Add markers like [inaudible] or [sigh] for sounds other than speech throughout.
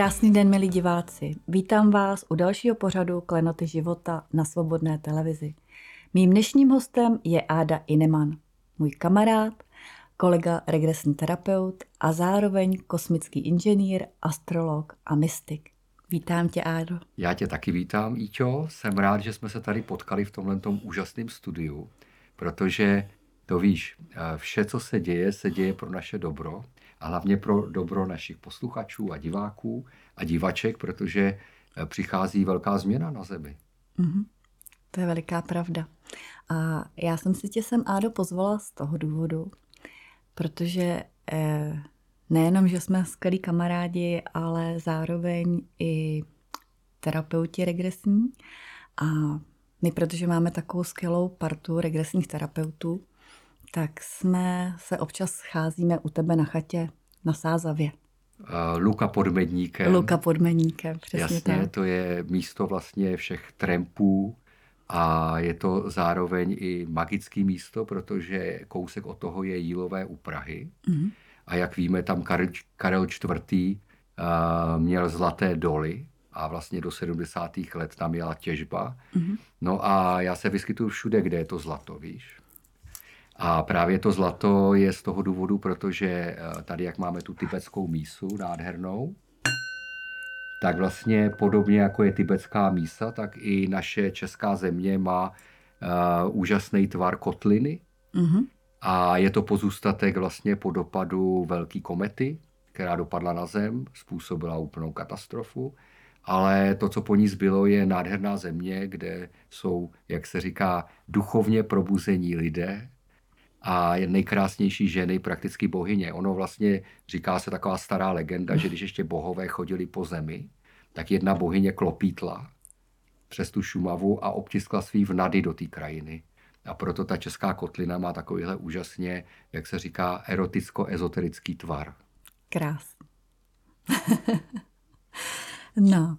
Krásný den, milí diváci. Vítám vás u dalšího pořadu Klenoty života na Svobodné televizi. Mým dnešním hostem je Áda Ineman, můj kamarád, kolega regresní terapeut a zároveň kosmický inženýr, astrolog a mystik. Vítám tě, Ádo. Já tě taky vítám, Íťo. Jsem rád, že jsme se tady potkali v tomhle úžasném studiu, protože to víš, vše, co se děje, se děje pro naše dobro a hlavně pro dobro našich posluchačů a diváků a divaček, protože eh, přichází velká změna na Zemi. Mm-hmm. To je veliká pravda. A já jsem si tě sem, Ádo, pozvala z toho důvodu, protože eh, nejenom, že jsme skvělí kamarádi, ale zároveň i terapeuti regresní. A my, protože máme takovou skvělou partu regresních terapeutů, tak jsme se občas scházíme u tebe na chatě na Sázavě. Luka pod Medníkem. Luka pod Medníkem, přesně Jasně, tak. to je místo vlastně všech trampů a je to zároveň i magické místo, protože kousek od toho je Jílové u Prahy. Mm-hmm. A jak víme, tam Karel, Karel IV. Měl zlaté doly a vlastně do 70. let tam jela těžba. Mm-hmm. No a já se vyskytuju všude, kde je to zlato, víš. A právě to zlato je z toho důvodu, protože eh, tady, jak máme tu tibetskou mísu nádhernou, tak vlastně podobně jako je tibetská mísa, tak i naše česká země má uh, úžasný tvar kotliny. Mm-hmm. A je to pozůstatek vlastně po dopadu velké komety, která dopadla na zem, způsobila úplnou katastrofu. Ale to, co po ní zbylo, je nádherná země, kde jsou, jak se říká, duchovně probuzení lidé, a je nejkrásnější ženy, prakticky bohyně. Ono vlastně říká se taková stará legenda, že když ještě bohové chodili po zemi, tak jedna bohyně klopítla přes tu Šumavu a obtiskla svý vnady do té krajiny. A proto ta česká kotlina má takovýhle úžasně, jak se říká, eroticko-ezoterický tvar. Krás. [laughs] no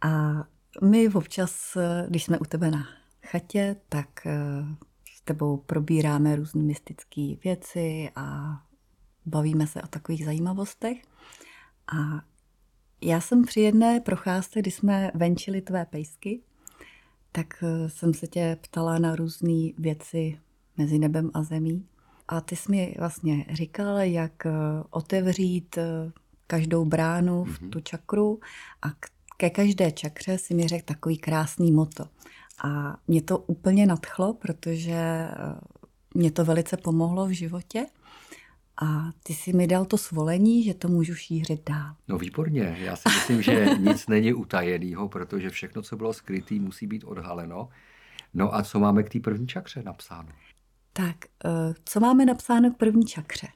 a my občas, když jsme u tebe na chatě, tak eh, tebou probíráme různé mystické věci a bavíme se o takových zajímavostech. A já jsem při jedné procházce, kdy jsme venčili tvé pejsky, tak eh, jsem se tě ptala na různé věci mezi nebem a zemí. A ty jsi mi vlastně říkal, jak eh, otevřít eh, každou bránu v mhm. tu čakru a ke každé čakře si mi řekl takový krásný moto. A mě to úplně nadchlo, protože eh, mě to velice pomohlo v životě. A ty si mi dal to svolení, že to můžu šířit dál. No výborně. Já si myslím, že nic není utajeného, protože všechno, co bylo skryté, musí být odhaleno. No a co máme k té první čakře napsáno? Tak, eh, co máme napsáno k první čakře?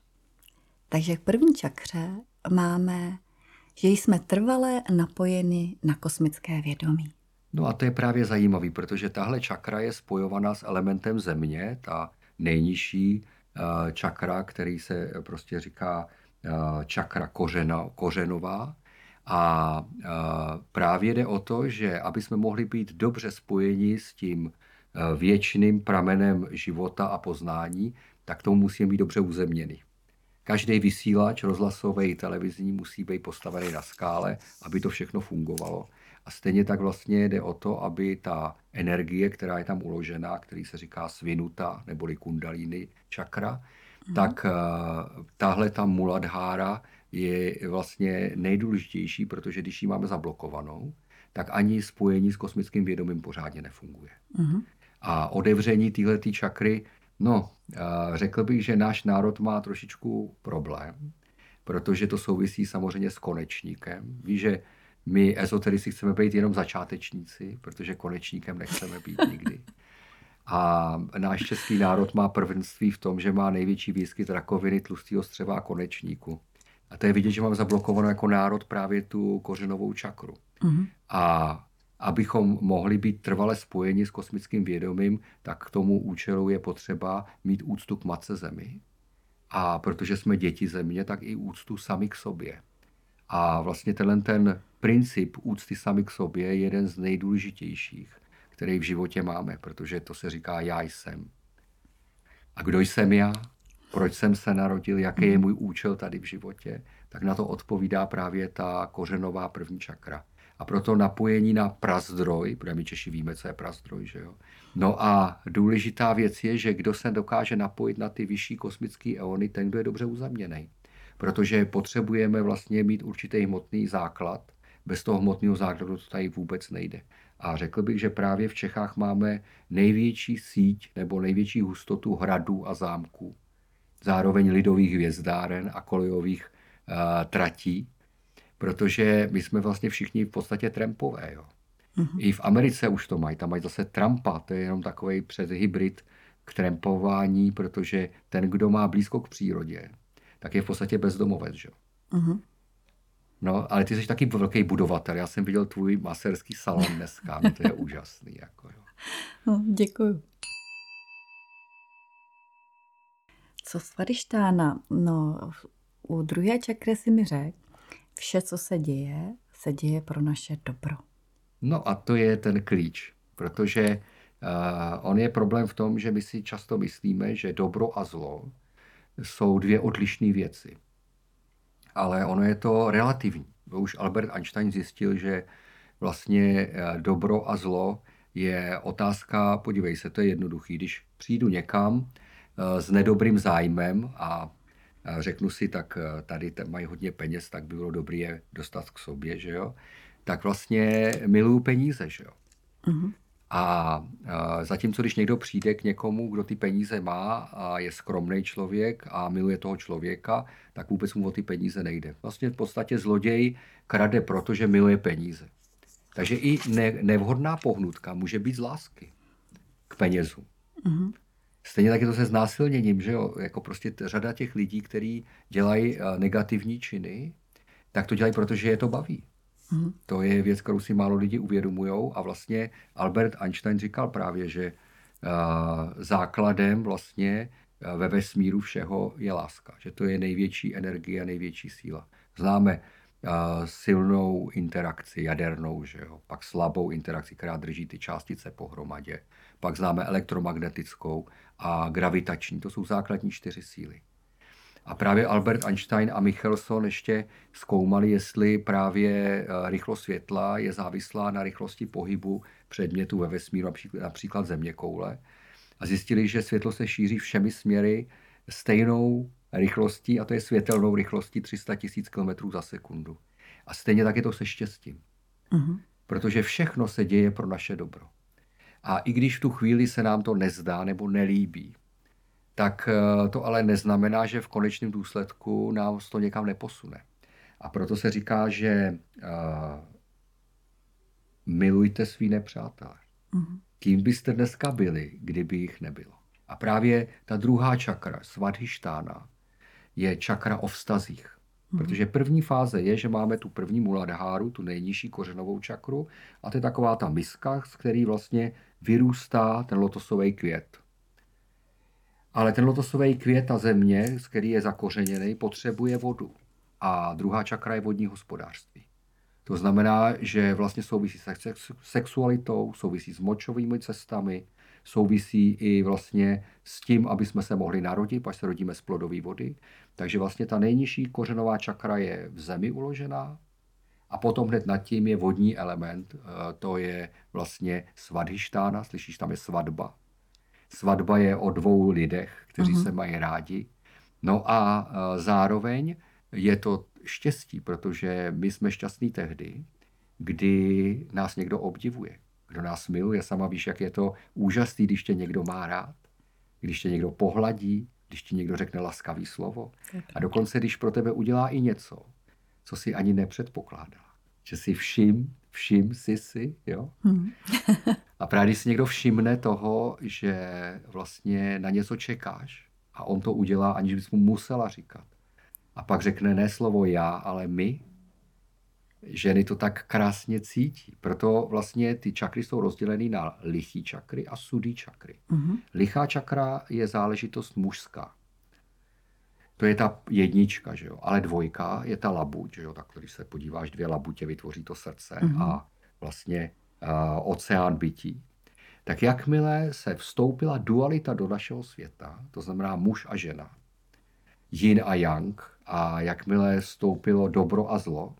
Takže k první čakře máme, že jsme trvale napojeni na kosmické vědomí. No a to je právě zajímavý, protože tahle čakra je spojovaná s elementem země, ta nejnižší uh, čakra, který se prostě říká uh, čakra kořena, kořenová. A uh, právě jde o to, že aby jsme mohli být dobře spojeni s tím věčným pramenem života a poznání, tak tomu musíme být dobře uzemněny. Každý vysílač rozhlasový televizní musí být postavený na skále, aby to všechno fungovalo. A stejně tak vlastně jde o to, aby ta energie, která je tam uložená, který se říká svinuta neboli kundalíny čakra, mm. tak uh, tahle ta muladhára je vlastně nejdůležitější, protože když ji máme zablokovanou, tak ani spojení s kosmickým vědomím pořádně nefunguje. Mm. A otevření téhle čakry, no, uh, řekl bych, že náš národ má trošičku problém, protože to souvisí samozřejmě s konečníkem. Víš, že my ezoterici chceme být jenom začátečníci, protože konečníkem nechceme být nikdy. A náš český národ má prvenství v tom, že má největší výskyt rakoviny tlustého střeva a konečníku. A to je vidět, že mám zablokovanou jako národ právě tu kořenovou čakru. Mm-hmm. A abychom mohli být trvale spojeni s kosmickým vědomím, tak k tomu účelu je potřeba mít úctu k matce zemi. A protože jsme děti země, tak i úctu sami k sobě. A vlastně tenhle ten princip úcty sami k sobě je jeden z nejdůležitějších, který v životě máme, protože to se říká já jsem. A kdo jsem já? proč jsem se narodil, jaký je můj účel tady v životě, tak na to odpovídá právě ta kořenová první čakra. A proto napojení na prazdroj, protože my Češi víme, co je prazdroj, že jo. No a důležitá věc je, že kdo se dokáže napojit na ty vyšší kosmické eony, ten, kdo je dobře uzaměný. Protože potřebujeme vlastně mít určitý hmotný základ. Bez toho hmotného základu to tady vůbec nejde. A řekl bych, že právě v Čechách máme největší síť nebo největší hustotu hradů a zámků. Zároveň lidových hvězdáren a kolejových uh, tratí, protože my jsme vlastně všichni v podstatě trampové. Jo. Mm-hmm. I v Americe už to mají, tam mají zase Trumpa, to je jenom takový předhybrid k trampování, protože ten, kdo má blízko k přírodě, tak je v podstatě bezdomovec. Že? Mm-hmm. No, ale ty jsi taky velký budovatel. Já jsem viděl tvůj maserský salon dneska. No, to je úžasný. Jako, jo. [laughs] No, děkuju. Co Svadištána? No, u druhé čakry si mi řekl, vše, co se děje, se děje pro naše dobro. No a to je ten klíč, protože uh, on je problém v tom, že my si často myslíme, že dobro a zlo jsou dvě odlišné věci. Ale ono je to relativní. Už Albert Einstein zjistil, že vlastně eh, dobro a zlo je otázka, podívej se, to je jednoduchý. Když přijdu někam eh, s nedobrým zájmem a řeknu si, tak tady mají hodně peněz, tak by bylo dobré je dostat k sobě, že jo? tak vlastně miluju peníze, že jo. Uh-huh. A, zatímco, když někdo přijde k někomu, kdo ty peníze má a je skromný člověk a miluje toho člověka, tak vůbec mu o ty peníze nejde. Vlastně v podstatě zloděj krade, protože miluje peníze. Takže i ne, nevhodná pohnutka může být z lásky k penězu. Uh-huh. Stejně tak je to se znásilněním, že jo? Jako prostě řada těch lidí, kteří dělají negativní činy, tak to dělají, protože je to baví. Mm. To je věc, kterou si málo lidí uvědomují a vlastně Albert Einstein říkal právě, že uh, základem vlastně uh, ve vesmíru všeho je láska, že to je největší energie a největší síla. Známe uh, silnou interakci jadernou, že jo? pak slabou interakci, která drží ty částice pohromadě, pak známe elektromagnetickou a gravitační, to jsou základní čtyři síly. A právě Albert Einstein a Michelson ještě zkoumali, jestli právě eh, rychlost světla je závislá na rychlosti pohybu předmětu ve vesmíru, například země koule. A zjistili, že světlo se šíří všemi směry stejnou rychlostí, a to je světelnou rychlostí 300 000 km za sekundu. A stejně tak je to se štěstím. Uh-huh. Protože všechno se děje pro naše dobro. A i když v tu chvíli se nám to nezdá nebo nelíbí, tak eh, to ale neznamená, že v konečném důsledku nám to někam neposune. A proto se říká, že uh, milujte svý nepřátelé. Mm-hmm. Kým byste dneska byli, kdyby jich nebylo? A právě ta druhá čakra, svadhištána, je čakra o vztazích. Mm-hmm. Protože první fáze je, že máme tu první muladháru, tu nejnižší kořenovou čakru, a to je taková ta miska, z který vlastně vyrůstá ten lotosový květ. Ale ten lotosový květ a země, z který je zakořeněný, potřebuje vodu. A druhá čakra je vodní hospodářství. To znamená, že vlastně souvisí se sexualitou, souvisí s močovými cestami, souvisí i vlastně s tím, aby jsme se mohli narodit, až se rodíme z plodové vody. Takže vlastně ta nejnižší kořenová čakra je v zemi uložená a potom hned nad tím je vodní element, eh, to je vlastně svadhištána, slyšíš, tam je svatba, Svatba je o dvou lidech, kteří uh-huh. se mají rádi. No a e, zároveň je to štěstí, protože my jsme šťastní tehdy, kdy nás někdo obdivuje, kdo nás miluje. Sama víš, jak je to úžasný, když tě někdo má rád, když tě někdo pohladí, když ti někdo řekne laskavý slovo. A dokonce, když pro tebe udělá i něco, co si ani nepředpokládala. Že si všim, všim si si, jo? Hmm. [laughs] A právě když si někdo všimne toho, že vlastně na něco čekáš a on to udělá, aniž bys mu musela říkat. A pak řekne ne slovo já, ale my, ženy to tak krásně cítí. Proto vlastně ty čakry jsou rozděleny na lichý čakry a sudý čakry. Mm-hmm. Lichá čakra je záležitost mužská. To je ta jednička, že jo? ale dvojka je ta labuť, že jo? tak když se podíváš, dvě labutě vytvoří to srdce mm-hmm. a vlastně oceán bytí, tak jakmile se vstoupila dualita do našeho světa, to znamená muž a žena, yin a yang a jakmile stoupilo dobro a zlo,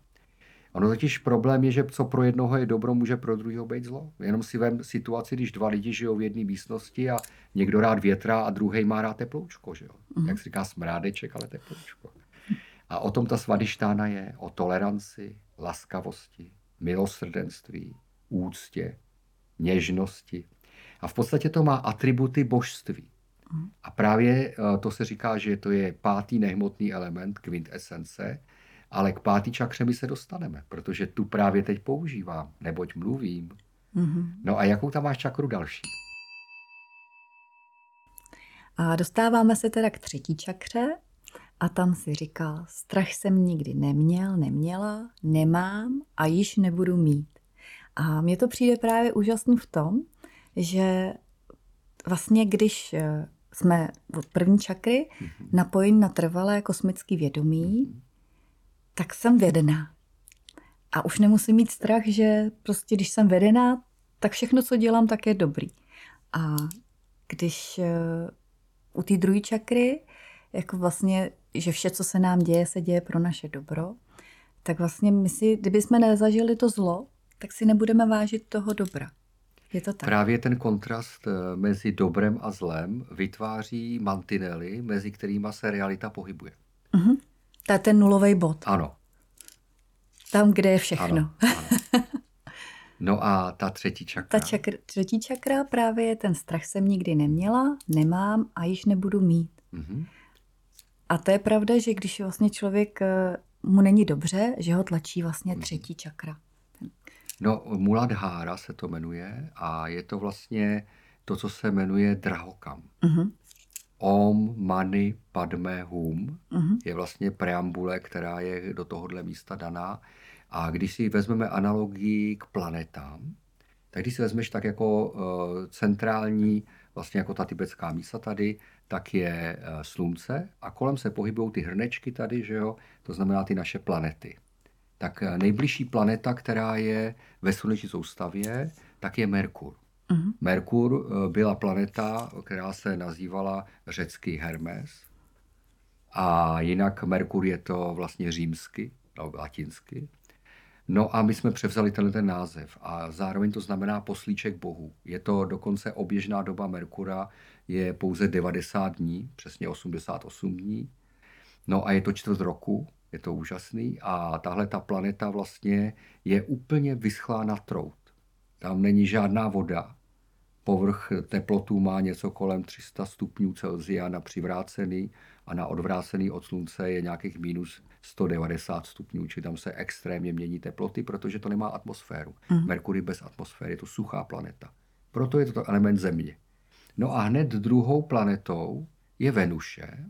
Ono totiž problém je, že co pro jednoho je dobro, může pro druhého být zlo. Jenom si vem situaci, když dva lidi žijou v jedné místnosti a někdo rád větra a druhý má rád teploučko, že jo? Mm. Jak se říká smrádeček, ale teploučko. A o tom ta svadištána je, o toleranci, laskavosti, milosrdenství, úctě, něžnosti. A v podstatě to má atributy božství. Mhm. A právě eh, to se říká, že to je pátý nehmotný element, kvintesence, ale k pátý čakře my se dostaneme, protože tu právě teď používám, neboť mluvím. Mm-hmm. No a jakou tam máš čakru další? A dostáváme se teda k třetí čakře a tam si říkal, strach jsem nikdy neměl, neměla, nemám a již nebudu mít. A mně to přijde právě úžasný v tom, že vlastně když eh, jsme od první čakry mm-hmm. napojeni na trvalé kosmické vědomí, tak jsem vedená. A už nemusím mít strach, že prostě když jsem vedená, tak všechno, co dělám, tak je dobrý. A když eh, u té druhé čakry, jako vlastně, že vše, co se nám děje, se děje pro naše dobro, tak vlastně my si, kdyby jsme nezažili to zlo, tak si nebudeme vážit toho dobra. Je to tak. Právě ten kontrast eh, mezi dobrem a zlem vytváří mantinely, mezi kterými se realita pohybuje. Uh-huh. To je ten nulový bod. Ano. Tam, kde je všechno. Ano, ano. [laughs] No a ta třetí čakra? Ta čakr, třetí čakra právě je ten strach jsem nikdy neměla, nemám a již nebudu mít. Mm-hmm. A to je pravda, že když vlastně člověk eh, mu není dobře, že ho tlačí vlastně mm-hmm. třetí čakra. No, Muladhára se to jmenuje a je to vlastně to, co se jmenuje drahokam. Mm-hmm. Om Mani Padme Hum uh-huh. je vlastně preambule, která je do tohohle místa daná. A když si vezmeme analogii k planetám, tak když si vezmeš tak jako uh, centrální, vlastně jako ta tibetská mísa tady, tak je uh, slunce a kolem se pohybují ty hrnečky tady, že jo, to znamená ty naše planety. Tak uh, nejbližší planeta, která je ve sluneční soustavě, tak je Merkur. Uh-huh. Merkur eh, byla planeta, která se nazývala řecky Hermes. A jinak Merkur je to vlastně římsky, no, latinsky. No a my jsme převzali tenhle ten název a zároveň to znamená poslíček bohu. Je to dokonce oběžná doba Merkura, je pouze 90 dní, přesně 88 dní. No a je to čtvrt roku, je to úžasný a tahle ta planeta vlastně je úplně vyschlá na trout. Tam není žádná voda, Povrch teplotu má něco kolem 300 stupňů Celsia na přivrácený a na odvrácený od slunce je nějakých minus 190 stupňů, či tam se extrémně mění teploty, protože to nemá atmosféru. Mm. Merkury bez atmosféry, je to suchá planeta. Proto je to element Země. No a hned druhou planetou je Venuše.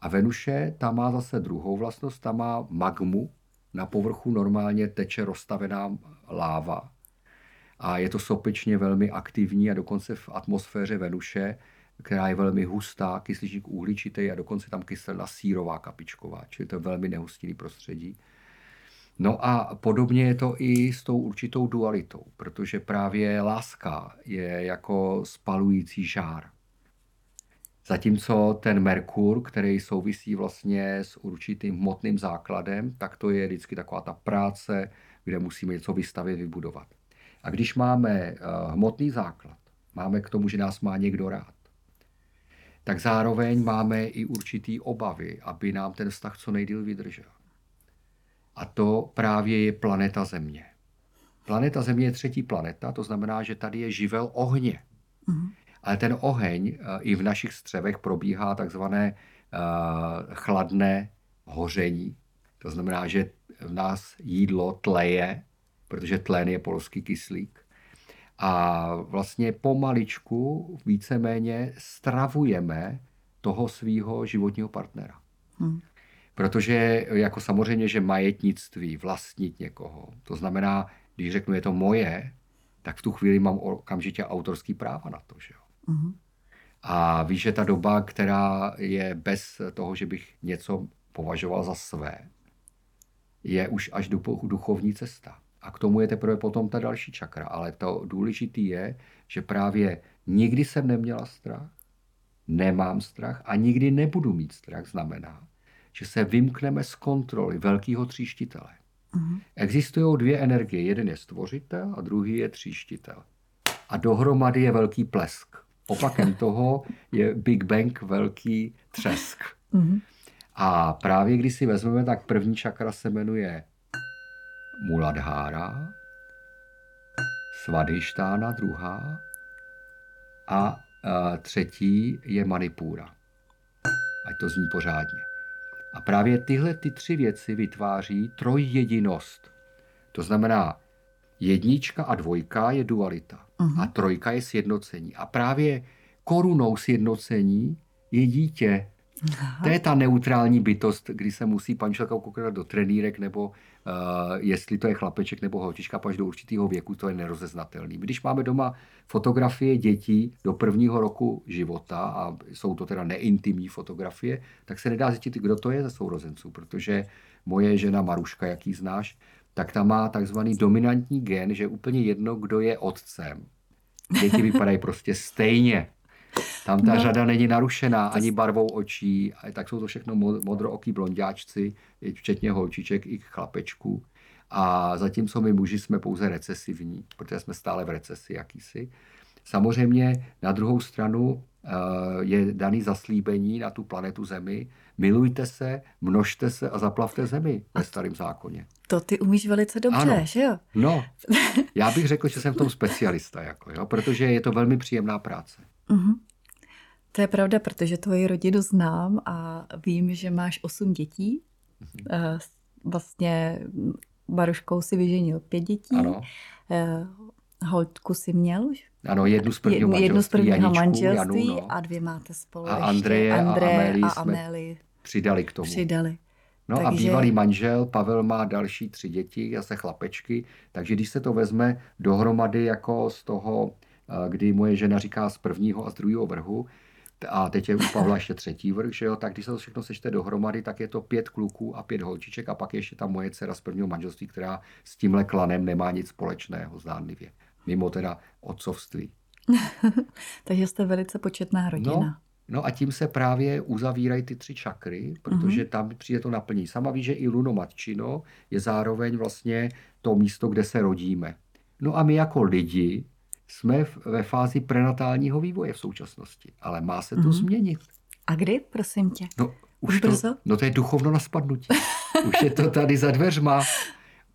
A Venuše, ta má zase druhou vlastnost, ta má magmu, na povrchu normálně teče rozstavená láva a je to sopečně velmi aktivní a dokonce v atmosféře Venuše, která je velmi hustá, kysličník uhličitý a dokonce tam kyselina sírová kapičková, čili to je velmi nehustinný prostředí. No a podobně je to i s tou určitou dualitou, protože právě láska je jako spalující žár. Zatímco ten Merkur, který souvisí vlastně s určitým hmotným základem, tak to je vždycky taková ta práce, kde musíme něco vystavit, vybudovat. A když máme eh, hmotný základ, máme k tomu, že nás má někdo rád, tak zároveň máme i určitý obavy, aby nám ten vztah co nejdíl vydržel. A to právě je planeta Země. Planeta Země je třetí planeta, to znamená, že tady je živel ohně. Mm-hmm. Ale ten oheň eh, i v našich střevech probíhá takzvané uh, chladné hoření. To znamená, že v nás jídlo tleje protože tlén je polský kyslík. A vlastně pomaličku víceméně stravujeme toho svého životního partnera. Hmm. Protože jako samozřejmě, že majetnictví, vlastnit někoho, to znamená, když řeknu, je to moje, tak v tu chvíli mám okamžitě autorský práva na to. Že jo? Hmm. A víš, že ta doba, která je bez toho, že bych něco považoval za své, je už až duchovní cesta. A k tomu je teprve potom ta další čakra. Ale to důležité je, že právě nikdy jsem neměla strach nemám strach a nikdy nebudu mít strach, znamená, že se vymkneme z kontroly velkého tříštitele. Mm-hmm. Existují dvě energie. Jeden je stvořitel a druhý je tříštitel. A dohromady je velký plesk. Opakem toho je Big Bang velký třesk. Mm-hmm. A právě když si vezmeme, tak první čakra se jmenuje Muladhára, Svadhyštána druhá a, a třetí je Manipura. Ať to zní pořádně. A právě tyhle ty tři věci vytváří trojjedinost. To znamená, jednička a dvojka je dualita uh-huh. a trojka je sjednocení. A právě korunou sjednocení je dítě, Aha. To je ta neutrální bytost, kdy se musí pančelka koukat do trenýrek, nebo uh, jestli to je chlapeček nebo holčička, až do určitého věku, to je nerozeznatelný. Když máme doma fotografie dětí do prvního roku života, a jsou to teda neintimní fotografie, tak se nedá zjistit, kdo to je ze sourozenců, protože moje žena Maruška, jaký znáš, tak ta má takzvaný dominantní gen, že úplně jedno, kdo je otcem. Děti vypadají prostě stejně. Tam ta no, řada není narušená ani barvou očí, tak jsou to všechno modrooký blondiáčci, včetně holčiček i chlapečků. A zatímco my muži jsme pouze recesivní, protože jsme stále v recesi jakýsi. Samozřejmě na druhou stranu eh, je daný zaslíbení na tu planetu Zemi. Milujte se, množte se a zaplavte Zemi ve starém zákoně. To ty umíš velice dobře, ano. že jo? No, [laughs] já bych řekl, že jsem v tom specialista, jako, jo, protože je to velmi příjemná práce. Uh-huh. To je pravda, protože tvoji rodinu znám a vím, že máš osm dětí. Uh-huh. Vlastně Baruškou si vyženil pět dětí. Ano. Eh, Holtku si měl už? Ano, jednu z prvního jednu, jednu z prvního Janičku, manželství Janu, no. a dvě máte spolu A Andreje André a Amélie přidali k tomu. Přidali. No takže... a bývalý manžel Pavel má další tři děti, zase chlapečky, takže když se to vezme dohromady jako z toho, eh, kdy moje žena říká z prvního a z druhého vrhu, a teď je u Pavla ještě třetí vrch, že jo, tak když se to všechno sečte dohromady, tak je to pět kluků a pět holčiček a pak ještě ta moje dcera z prvního manželství, která s tímhle klanem nemá nic společného, zdánlivě. Mimo teda otcovství. [laughs] Takže jste velice početná rodina. No, no a tím se právě uzavírají ty tři čakry, protože mm-hmm. tam přijde to naplní. Sama ví, že i Luno Matčino je zároveň vlastně to místo, kde se rodíme. No a my jako lidi jsme ve fázi prenatálního vývoje v současnosti, ale má se to mm-hmm. změnit. A kdy, prosím tě? No, už to, no to je duchovno na spadnutí. [laughs] už je to tady za dveřma.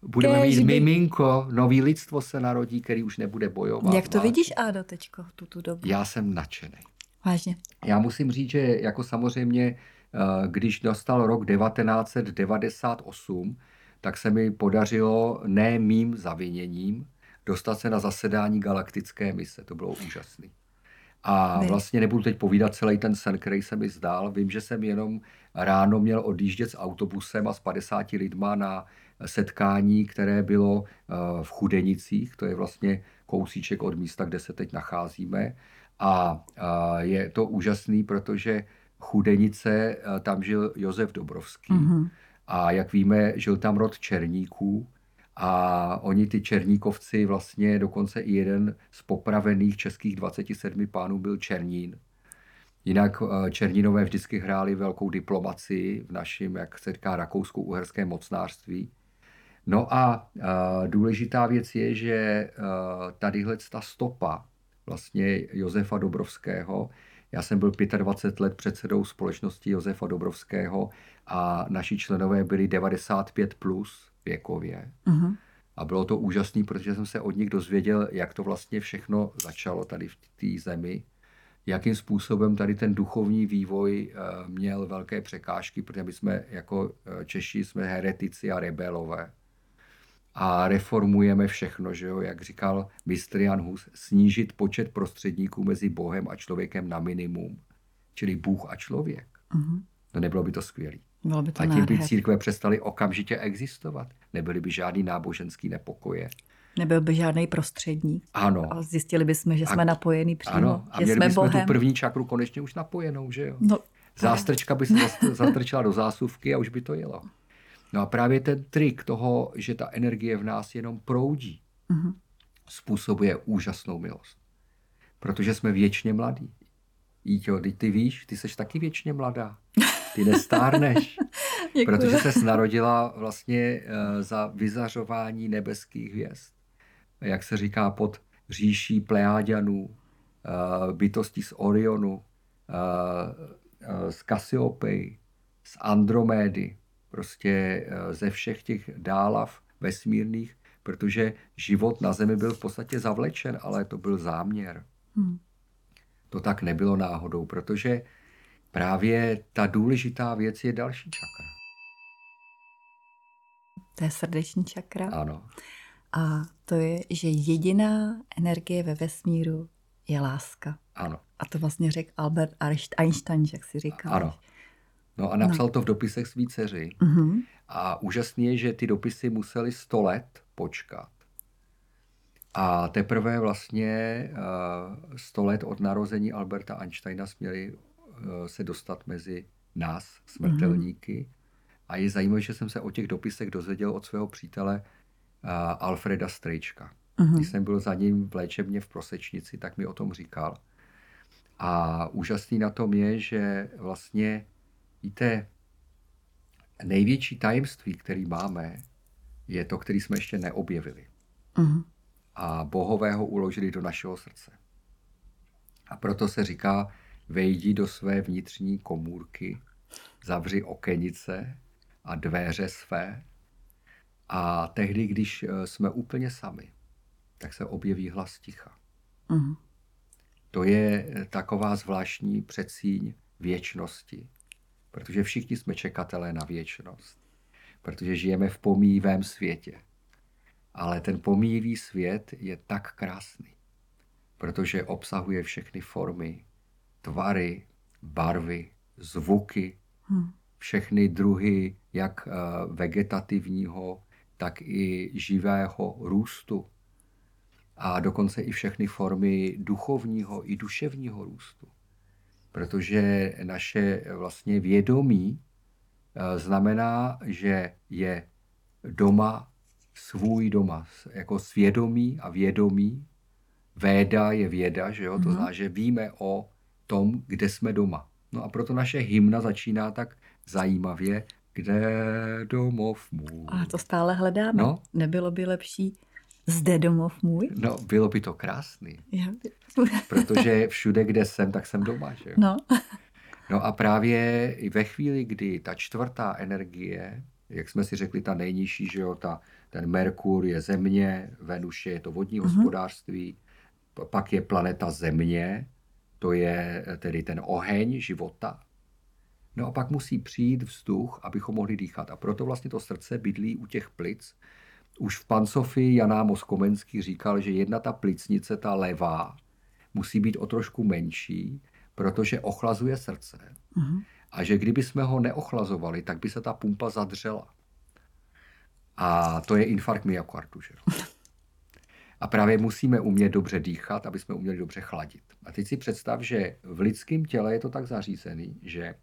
Budeme Kéž mít by... miminko, nový lidstvo se narodí, který už nebude bojovat. Jak to vidíš, Ádo, teďko, tuto dobu? Já jsem nadšený. Vážně. Já musím říct, že jako samozřejmě, eh, když dostal rok 1998, tak se mi podařilo ne mým zaviněním, dostat se na zasedání galaktické mise. To bylo úžasné. A vlastně nebudu teď povídat celý ten sen, který se mi zdál. Vím, že jsem jenom ráno měl odjíždět s autobusem a s 50 lidma na setkání, které bylo eh, v Chudenicích. To je vlastně kousíček od místa, kde se teď nacházíme. A je to úžasný, protože Chudenice, tam žil Josef Dobrovský. Mm-hmm. A jak víme, žil tam rod Černíků, a oni, ty Černíkovci, vlastně dokonce i jeden z popravených českých 27 pánů byl Černín. Jinak eh, Černínové vždycky hráli velkou diplomaci v našem, jak se říká, rakouskou-uherském mocnářství. No a uh, důležitá věc je, že uh, tadyhle ta stopa vlastně Josefa Dobrovského, já jsem byl 25 let předsedou společnosti Josefa Dobrovského a naši členové byli 95 plus, věkově. Uh-huh. A bylo to úžasné, protože jsem se od nich dozvěděl, jak to vlastně všechno začalo tady v té zemi, jakým způsobem tady ten duchovní vývoj eh, měl velké překážky, protože my jsme jako eh, Češi jsme heretici a rebelové. A reformujeme všechno, že jo? jak říkal mistr Jan Hus, snížit počet prostředníků mezi Bohem a člověkem na minimum, čili Bůh a člověk. Uh-huh. No nebylo by to skvělé. Bylo by to a tím by církve přestaly okamžitě existovat. Nebyly by žádný náboženský nepokoje. Nebyl by žádný prostředník. Ano. A zjistili bychom, že jsme a, napojení přímo. Ano, a že měli jsme bychom Bohem. tu první čakru konečně už napojenou, že jo? No, Zástrčka by se zatrčila do zásuvky a už by to jelo. No a právě ten trik toho, že ta energie v nás jenom proudí, uh-huh. způsobuje úžasnou milost. Protože jsme věčně mladí. Jíťo, ty, ty víš, ty seš taky věčně mladá. Ty nestárneš. [laughs] protože se narodila vlastně uh, za vyzařování nebeských hvězd. Jak se říká pod říší Pleáďanů, uh, bytostí z Orionu, uh, z Kasiopej, z Andromédy, prostě uh, ze všech těch dálav vesmírných, protože život na Zemi byl v podstatě zavlečen, ale to byl záměr. Hmm. To tak nebylo náhodou, protože právě ta důležitá věc je další čakra. To je srdeční čakra. Ano. A to je, že jediná energie ve vesmíru je láska. Ano. A to vlastně řekl Albert Einstein, jak si říkal. Ano. No a napsal no. to v dopisech svý dceři. Uh-huh. A úžasně je, že ty dopisy museli sto let počkat. A teprve vlastně uh, sto let od narození Alberta Einsteina směli uh, se dostat mezi nás, smrtelníky. Uh-huh. A je zajímavé, že jsem se o těch dopisech dozvěděl od svého přítele uh, Alfreda Strejčka. Uh-huh. Když jsem byl za ním v léčebně v Prosečnici, tak mi o tom říkal. A úžasný na tom je, že vlastně, víte, největší tajemství, který máme, je to, který jsme ještě neobjevili. Uh-huh. A bohové ho uložili do našeho srdce. A proto se říká, vejdi do své vnitřní komůrky, zavři okenice a dveře své. A tehdy, když eh, jsme úplně sami, tak se objeví hlas ticha. Uh-huh. To je eh, taková zvláštní předsíň věčnosti, protože všichni jsme čekatelé na věčnost, protože žijeme v pomíjivém světě. Ale ten pomíjivý svět je tak krásný, protože obsahuje všechny formy, tvary, barvy, zvuky, hmm všechny druhy jak eh, vegetativního, tak i živého růstu. A dokonce i všechny formy duchovního i duševního růstu. Protože naše vlastně vědomí eh, znamená, že je doma svůj doma, jako svědomí a vědomí. Véda je věda, že jo? to mm-hmm. znamená, že víme o tom, kde jsme doma. No a proto naše hymna začíná tak zajímavě, kde domov můj. A to stále hledáme. No? Nebylo by lepší zde domov můj? No, bylo by to krásný. Protože všude, kde jsem, tak jsem doma, že No. No a právě i ve chvíli, kdy ta čtvrtá energie, jak jsme si řekli, ta nejnižší, že jo, ta, ten Merkur je země, Venus je to vodní uh-huh. hospodářství, pak je planeta země, to je tedy ten oheň života, No a pak musí přijít vzduch, abychom mohli dýchat. A proto vlastně to srdce bydlí u těch plic. Už v Pansofii Janá Moskomenský říkal, že jedna ta plicnice, ta levá, musí být o trošku menší, protože ochlazuje srdce. Uh-huh. A že kdyby jsme ho neochlazovali, tak by se ta pumpa zadřela. A to je infarkt myokardu. Že? A právě musíme umět dobře dýchat, aby jsme uměli dobře chladit. A teď si představ, že v lidském těle je to tak zařízený, že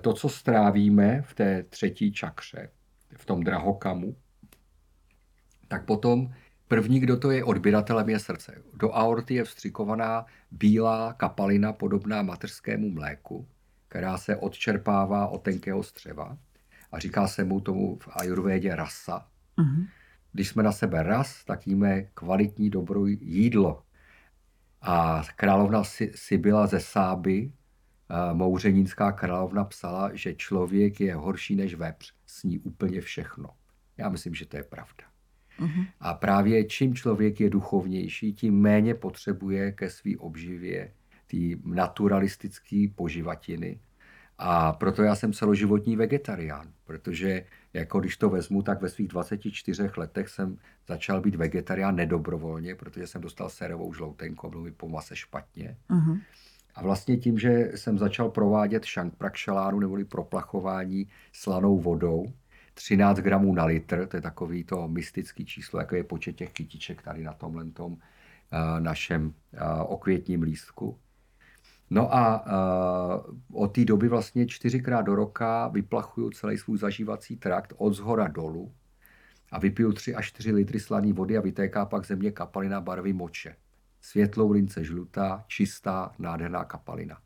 to, co strávíme v té třetí čakře, v tom drahokamu, tak potom první, kdo to je odběratelem, je srdce. Do aorty je vstřikovaná bílá kapalina podobná mateřskému mléku, která se odčerpává od tenkého střeva a říká se mu tomu v ajurvédě rasa. Uh-huh. Když jsme na sebe ras, tak jíme kvalitní dobrou jídlo. A královna Sibila ze Sáby Mouřenínská královna psala, že člověk je horší než vepř, sní úplně všechno. Já myslím, že to je pravda. Uh-huh. A právě čím člověk je duchovnější, tím méně potřebuje ke své obživě ty naturalistické poživatiny. A proto já jsem celoživotní vegetarián, protože jako když to vezmu, tak ve svých 24 letech jsem začal být vegetarián nedobrovolně, protože jsem dostal serovou žloutenku a bylo mi po mase špatně. Uh-huh. A vlastně tím, že jsem začal provádět šank prakšalánu neboli proplachování slanou vodou, 13 gramů na litr, to je takový to mystický číslo, jako je počet těch kytiček tady na tomhle tom, uh, našem uh, okvětním lístku. No a uh, od té doby vlastně čtyřikrát do roka vyplachuju celý svůj zažívací trakt od zhora dolů a vypiju 3 až 4 litry slané vody a vytéká pak země kapalina barvy moče světlou lince žlutá, čistá, nádherná kapalina.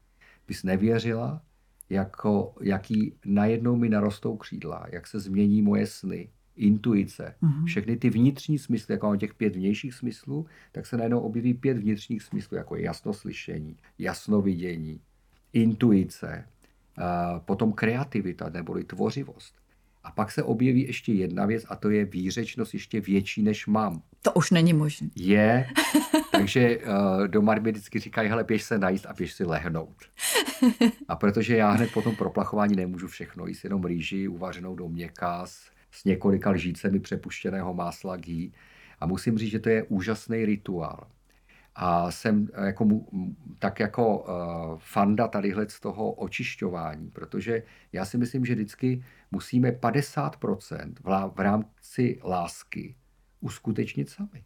bys nevěřila, jako, jaký najednou mi narostou křídla, jak se změní moje sny, intuice, mm-hmm. všechny ty vnitřní smysly, jako mám těch pět vnějších smyslů, tak se najednou objeví pět vnitřních smyslů, jako je jasnoslyšení, jasnovidění, intuice, potom kreativita neboli tvořivost. A pak se objeví ještě jedna věc a to je výřečnost ještě větší, než mám. To už není možné. Je, [laughs] takže uh, doma mi vždycky říkají, hele, běž se najíst a běž si lehnout. A protože já hned po tom proplachování nemůžu všechno jíst, jenom rýži uvařenou do měka s, s několika lžícemi přepuštěného másla gý. A musím říct, že to je úžasný rituál. A jsem eh, jako, tak jako uh, fanda tadyhle z toho očišťování, protože já si myslím, že vždycky musíme 50% v, rámci lásky uskutečnit sami.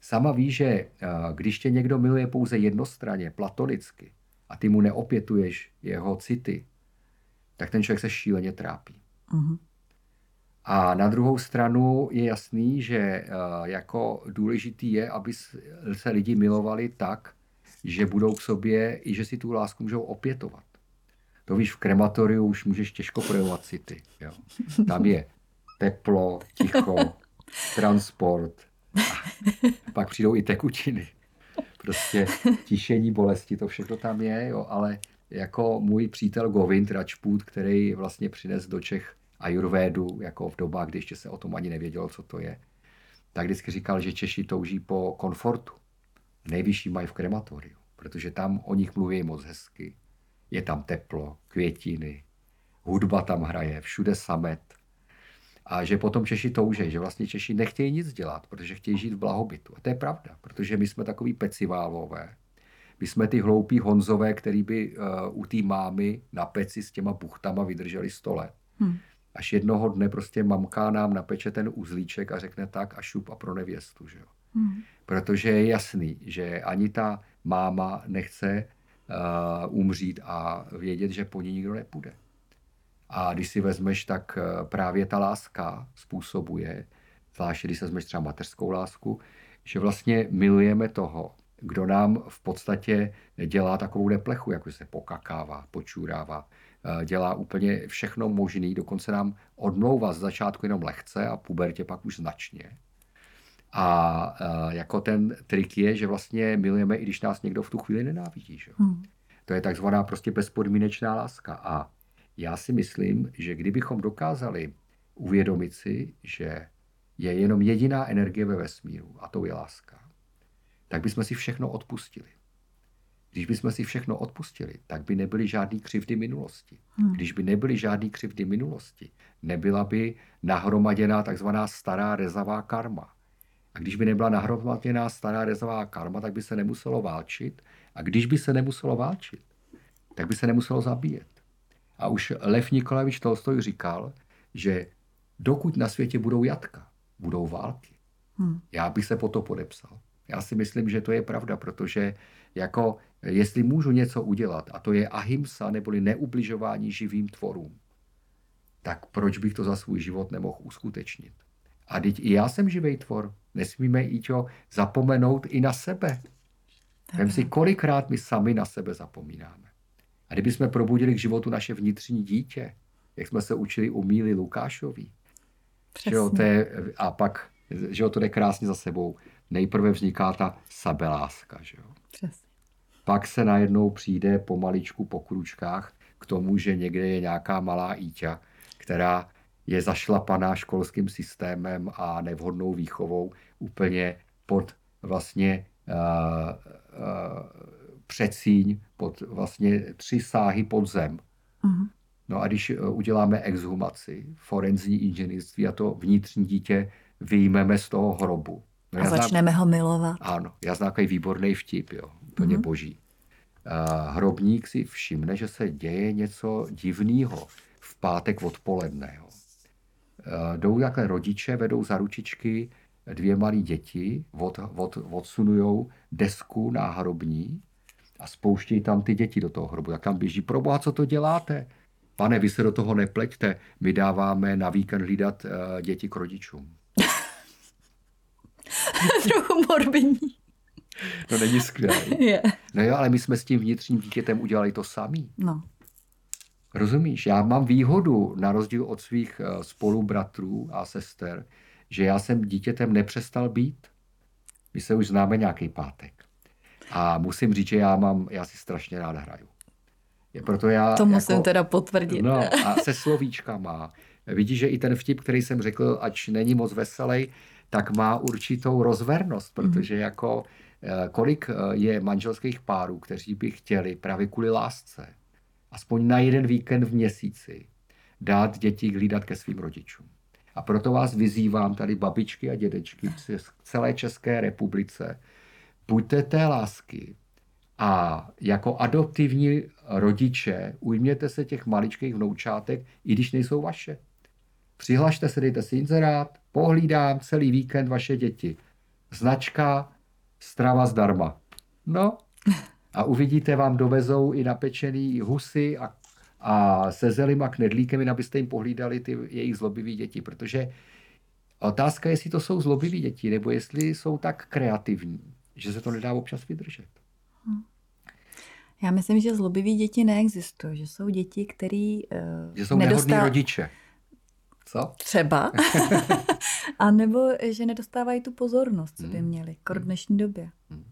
Sama ví, že uh, když tě někdo miluje pouze jednostranně, platonicky, a ty mu neopětuješ jeho city, tak ten člověk se šíleně trápí. Uh-huh. A na druhou stranu je jasný, že eh, jako důležitý je, aby se lidi milovali tak, že budou k sobě i že si tu lásku můžou opětovat. To víš, v krematoriu už můžeš těžko projevovat city. Jo. Tam je teplo, ticho, [laughs] transport, a pak přijdou i tekutiny. Prostě tišení bolesti, to všechno tam je, jo, ale jako můj přítel Govind Rajput, který vlastně přines do Čech ajurvédu, jako v dobách, kdy ještě se o tom ani nevědělo, co to je, tak vždycky říkal, že Češi touží po komfortu. Nejvyšší mají v krematoriu, protože tam o nich mluví moc hezky. Je tam teplo, květiny, hudba tam hraje, všude samet. A že potom Češi touží, že vlastně Češi nechtějí nic dělat, protože chtějí žít v blahobytu. A to je pravda, protože my jsme takový peciválové. My jsme ty hloupí Honzové, který by uh, u té mámy na peci s těma buchtama vydrželi 100 let. Hmm až jednoho dne prostě mamka nám napeče ten uzlíček a řekne tak a šup a pro nevěstu. Že jo? Hmm. Protože je jasný, že ani ta máma nechce umřít a vědět, že po ní nikdo nepůjde. A když si vezmeš, tak uh, právě ta láska způsobuje, zvláště když se vezmeš třeba mateřskou lásku, že vlastně milujeme toho, kdo nám v podstatě dělá takovou neplechu, jako se pokakává, počurává, Eh, dělá úplně všechno možné, dokonce nám odmlouvá z začátku jenom lehce a pubertě pak už značně. A eh, jako ten trik je, že vlastně milujeme, i když nás někdo v tu chvíli nenávidí. Že? Hmm. To je takzvaná prostě bezpodmínečná láska. A já si myslím, že kdybychom dokázali uvědomit si, že je jenom jediná energie ve vesmíru, a to je láska, tak bychom si všechno odpustili. Když bychom si všechno odpustili, tak by nebyly žádný křivdy minulosti. Hmm. Když by nebyly žádný křivdy minulosti, nebyla by nahromaděná takzvaná stará rezavá karma. A když by nebyla nahromaděná stará rezavá karma, tak by se nemuselo válčit. A když by se nemuselo válčit, tak by se nemuselo zabíjet. A už Lev Nikolajevič Tolstoj říkal, že dokud na světě budou jatka, budou války. Hmm. Já bych se po to podepsal. Já si myslím, že to je pravda, protože jako jestli můžu něco udělat, a to je ahimsa neboli neubližování živým tvorům, tak proč bych to za svůj život nemohl uskutečnit? A teď i já jsem živý tvor. Nesmíme i zapomenout i na sebe. Vem si, kolikrát my sami na sebe zapomínáme. A kdyby jsme probudili k životu naše vnitřní dítě, jak jsme se učili u Míly Lukášovi, že jo, to je, a pak, že jo, to jde krásně za sebou. Nejprve vzniká ta sebeláska, že jo. Přesně pak se najednou přijde pomaličku po kručkách k tomu, že někde je nějaká malá Íťa, která je zašlapaná školským systémem a nevhodnou výchovou úplně pod vlastně uh, uh, předsíň, pod vlastně tři sáhy pod zem. Uh-huh. No a když uděláme exhumaci, forenzní inženýrství a to vnitřní dítě vyjmeme z toho hrobu. No, a začneme znám, ho milovat. Ano, já znám takový výborný vtip, jo úplně mm-hmm. boží. Hrobník si všimne, že se děje něco divného v pátek odpoledne. Jo. Jdou takhle rodiče, vedou za ručičky dvě malé děti, od, od, odsunujou desku hrobní a spouštějí tam ty děti do toho hrobu. Tak tam běží, proboha, co to děláte? Pane, vy se do toho nepleťte, my dáváme na víkend hlídat uh, děti k rodičům. [laughs] Trochu morbidní. No není skvělé. Je. No jo, ale my jsme s tím vnitřním dítětem udělali to samý. No. Rozumíš? Já mám výhodu, na rozdíl od svých eh, spolubratrů a sester, že já jsem dítětem nepřestal být. My se už známe nějaký pátek. A musím říct, že já mám, já si strašně rád hraju. Je proto já, To musím jako, teda potvrdit. No a se slovíčkama. Vidíš, že i ten vtip, který jsem řekl, ač není moc veselý, tak má určitou rozvernost, protože mm. jako eh, kolik eh, je manželských párů, kteří by chtěli právě kvůli lásce, aspoň na jeden víkend v měsíci, dát děti hlídat ke svým rodičům. A proto vás vyzývám tady babičky a dědečky v celé České republice, buďte té lásky a jako adoptivní rodiče ujměte se těch maličkých vnoučátek, i když nejsou vaše. Přihlašte se, dejte si inzerát, pohlídám celý víkend vaše děti. Značka strava zdarma. No [laughs] a uvidíte, vám dovezou i napečený husy a, a se zelim a knedlíkem, abyste jim pohlídali ty jejich zlobivý děti, protože otázka je, jestli to jsou zlobivý děti, nebo jestli jsou tak kreativní, že se to nedá občas vydržet. Hm. Já myslím, že zlobivý děti neexistují, že jsou děti, které uh, Že jsou nedostal... nehodní rodiče. Co? Třeba. [laughs] a nebo, že nedostávají tu pozornost, co by hmm. měli, kor v hmm. dnešní době. Hmm.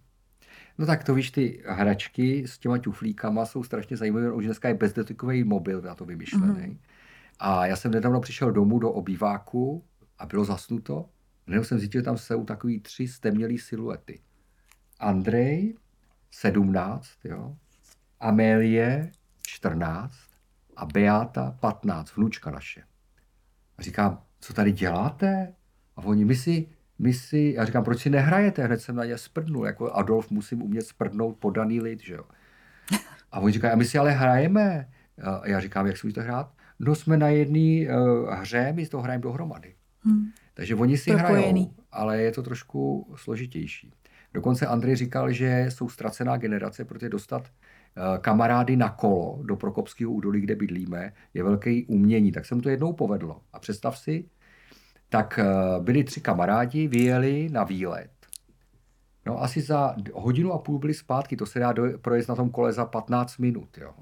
No tak to víš, ty hračky s těma tuflíkama jsou strašně zajímavé. Už dneska je bezdotykový mobil na to vymyšlený. Mm. A já jsem nedávno přišel domů do obýváku a bylo zasnuto. Nebo jsem zjistil, že tam jsou takový tři stemnělý siluety. Andrej, 17, jo. Amélie, 14 a Beata, 15, vnučka naše. A říkám, co tady děláte? A oni, my si, my si, já říkám, proč si nehrajete? Hned jsem na ně sprdnul, jako Adolf musím umět sprdnout podaný lid, že jo. A oni říkají, a my si ale hrajeme. A já říkám, jak si můžete hrát? No jsme na jedné uh, hře, my to hrajeme dohromady. Hmm. Takže oni si Propojený. hrajou, ale je to trošku složitější. Dokonce Andrej říkal, že jsou ztracená generace, protože dostat Eh, kamarády na kolo do Prokopského údolí, kde bydlíme, je velké umění. Tak se mu to jednou povedlo. A představ si, tak eh, byli tři kamarádi, vyjeli na výlet. No asi za hodinu a půl byli zpátky, to se dá projet na tom kole za 15 minut. Jo.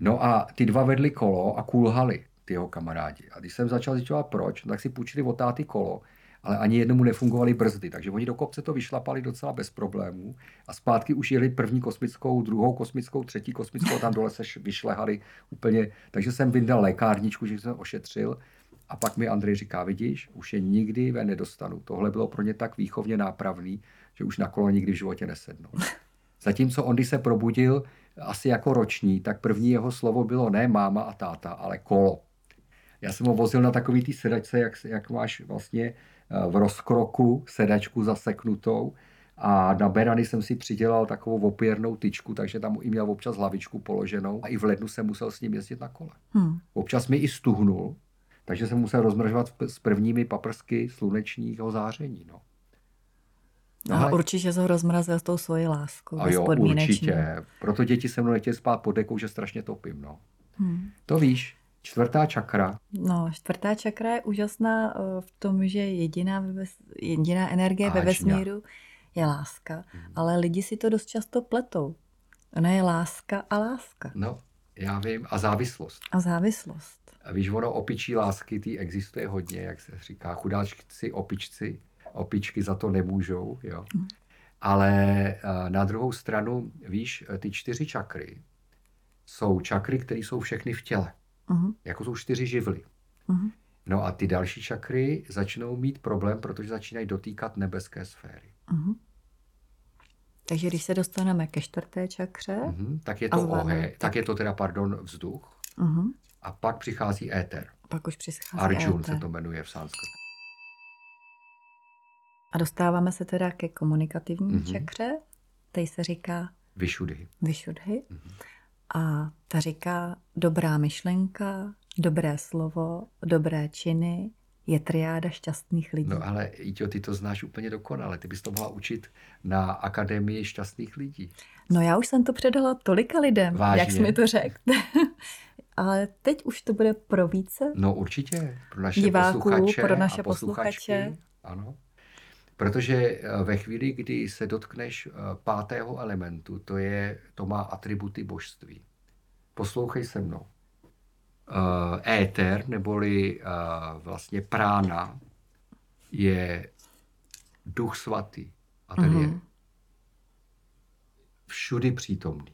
No a ty dva vedli kolo a kulhali, ty jeho kamarádi. A když jsem začal zjišťovat proč, no tak si půjčili od táty kolo ale ani jednomu nefungovaly brzdy. Takže oni do kopce to vyšlapali docela bez problémů a zpátky už jeli první kosmickou, druhou kosmickou, třetí kosmickou, tam dole se vyšlehali úplně. Takže jsem vyndal lékárničku, že jsem ošetřil a pak mi Andrej říká, vidíš, už je nikdy ve nedostanu. Tohle bylo pro ně tak výchovně nápravný, že už na kolo nikdy v životě nesednou. [laughs] Zatímco on, když se probudil asi jako roční, tak první jeho slovo bylo ne máma a táta, ale kolo. Já jsem ho vozil na takový ty sedačce, jak, jak máš vlastně v rozkroku sedačku zaseknutou a na berany jsem si přidělal takovou opěrnou tyčku, takže tam i měl občas hlavičku položenou a i v lednu jsem musel s ním jezdit na kole. Hmm. Občas mi i stuhnul, takže jsem musel rozmržovat s prvními paprsky slunečního záření. No. No, a určitě jsem rozmrazil s tou svojí láskou. A jo, určitě. Proto děti se mnou nechtějí spát pod dekou, že strašně topím. No. Hmm. To víš. Čtvrtá čakra. No, čtvrtá čakra je úžasná eh, v tom, že jediná, jediná energie Áčňa. ve vesmíru je láska, hmm. ale lidi si to dost často pletou. Ona je láska a láska. No, já vím. A závislost. A závislost. Víš, ono opičí lásky, ty existuje hodně, jak se říká, chudáčci, opičci, opičky za to nemůžou, jo. Hmm. Ale eh, na druhou stranu, víš, ty čtyři čakry jsou čakry, které jsou všechny v těle. Uh-huh. Jako jsou čtyři živly. Uh-huh. No a ty další čakry začnou mít problém, protože začínají dotýkat nebeské sféry. Uh-huh. Takže když se dostaneme ke čtvrté čakře... Uh-huh. Tak je to oheň, tak... tak je to teda, pardon, vzduch. Uh-huh. A pak přichází éter. Pak už přichází Arjun éter. se to jmenuje v sanskritu. A dostáváme se teda ke komunikativní uh-huh. čakře. Tady se říká... Vyšudhy. Vyšudhy. Uh-huh. A ta říká, dobrá myšlenka, dobré slovo, dobré činy, je triáda šťastných lidí. No ale Iťo, ty to znáš úplně dokonale. Ty bys to mohla učit na Akademii šťastných lidí. No já už jsem to předala tolika lidem, Vážně? jak jsi mi to řekl. [laughs] ale teď už to bude pro více No určitě, pro naše diváků, posluchače pro naše posluchače. Ano. Protože eh, ve chvíli, kdy se dotkneš eh, pátého elementu, to, je, to má atributy božství. Poslouchej se mnou. Eh, éter, neboli vlastně prána, je duch svatý. A ten mm-hmm. je mhm. všudy přítomný.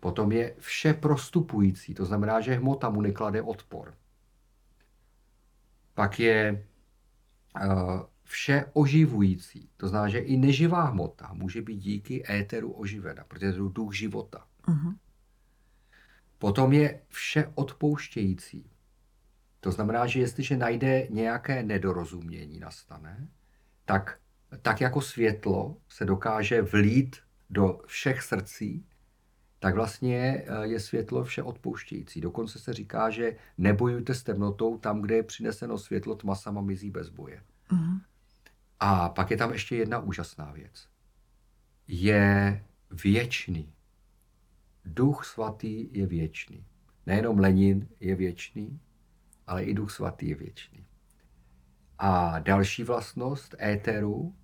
Potom je vše prostupující, to znamená, že hmota mu neklade odpor. Pak je uh, vše oživující, to znamená, že i neživá hmota může být díky éteru oživena, protože je to duch života. Uh-huh. Potom je vše odpouštějící. To znamená, že jestliže najde nějaké nedorozumění nastane, tak, tak jako světlo se dokáže vlít do všech srdcí tak vlastně eh, je světlo vše odpouštějící. Dokonce se říká, že nebojujte s temnotou, tam, kde je přineseno světlo, tma sama mizí bez boje. Uh-huh. A pak je tam ještě jedna úžasná věc. Je věčný. Duch svatý je věčný. Nejenom Lenin je věčný, ale i Duch svatý je věčný. A další vlastnost éteru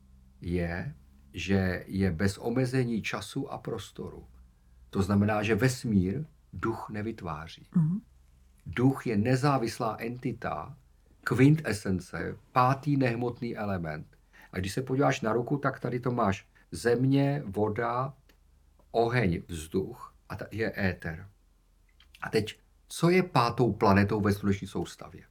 je, že je bez omezení času a prostoru. To znamená, že vesmír duch nevytváří. Mm-hmm. Duch je nezávislá entita, kvintesence, pátý nehmotný element. A když se podíváš na ruku, tak tady to máš země, voda, oheň, vzduch a tady je éter. A teď, co je pátou planetou ve sluneční soustavě?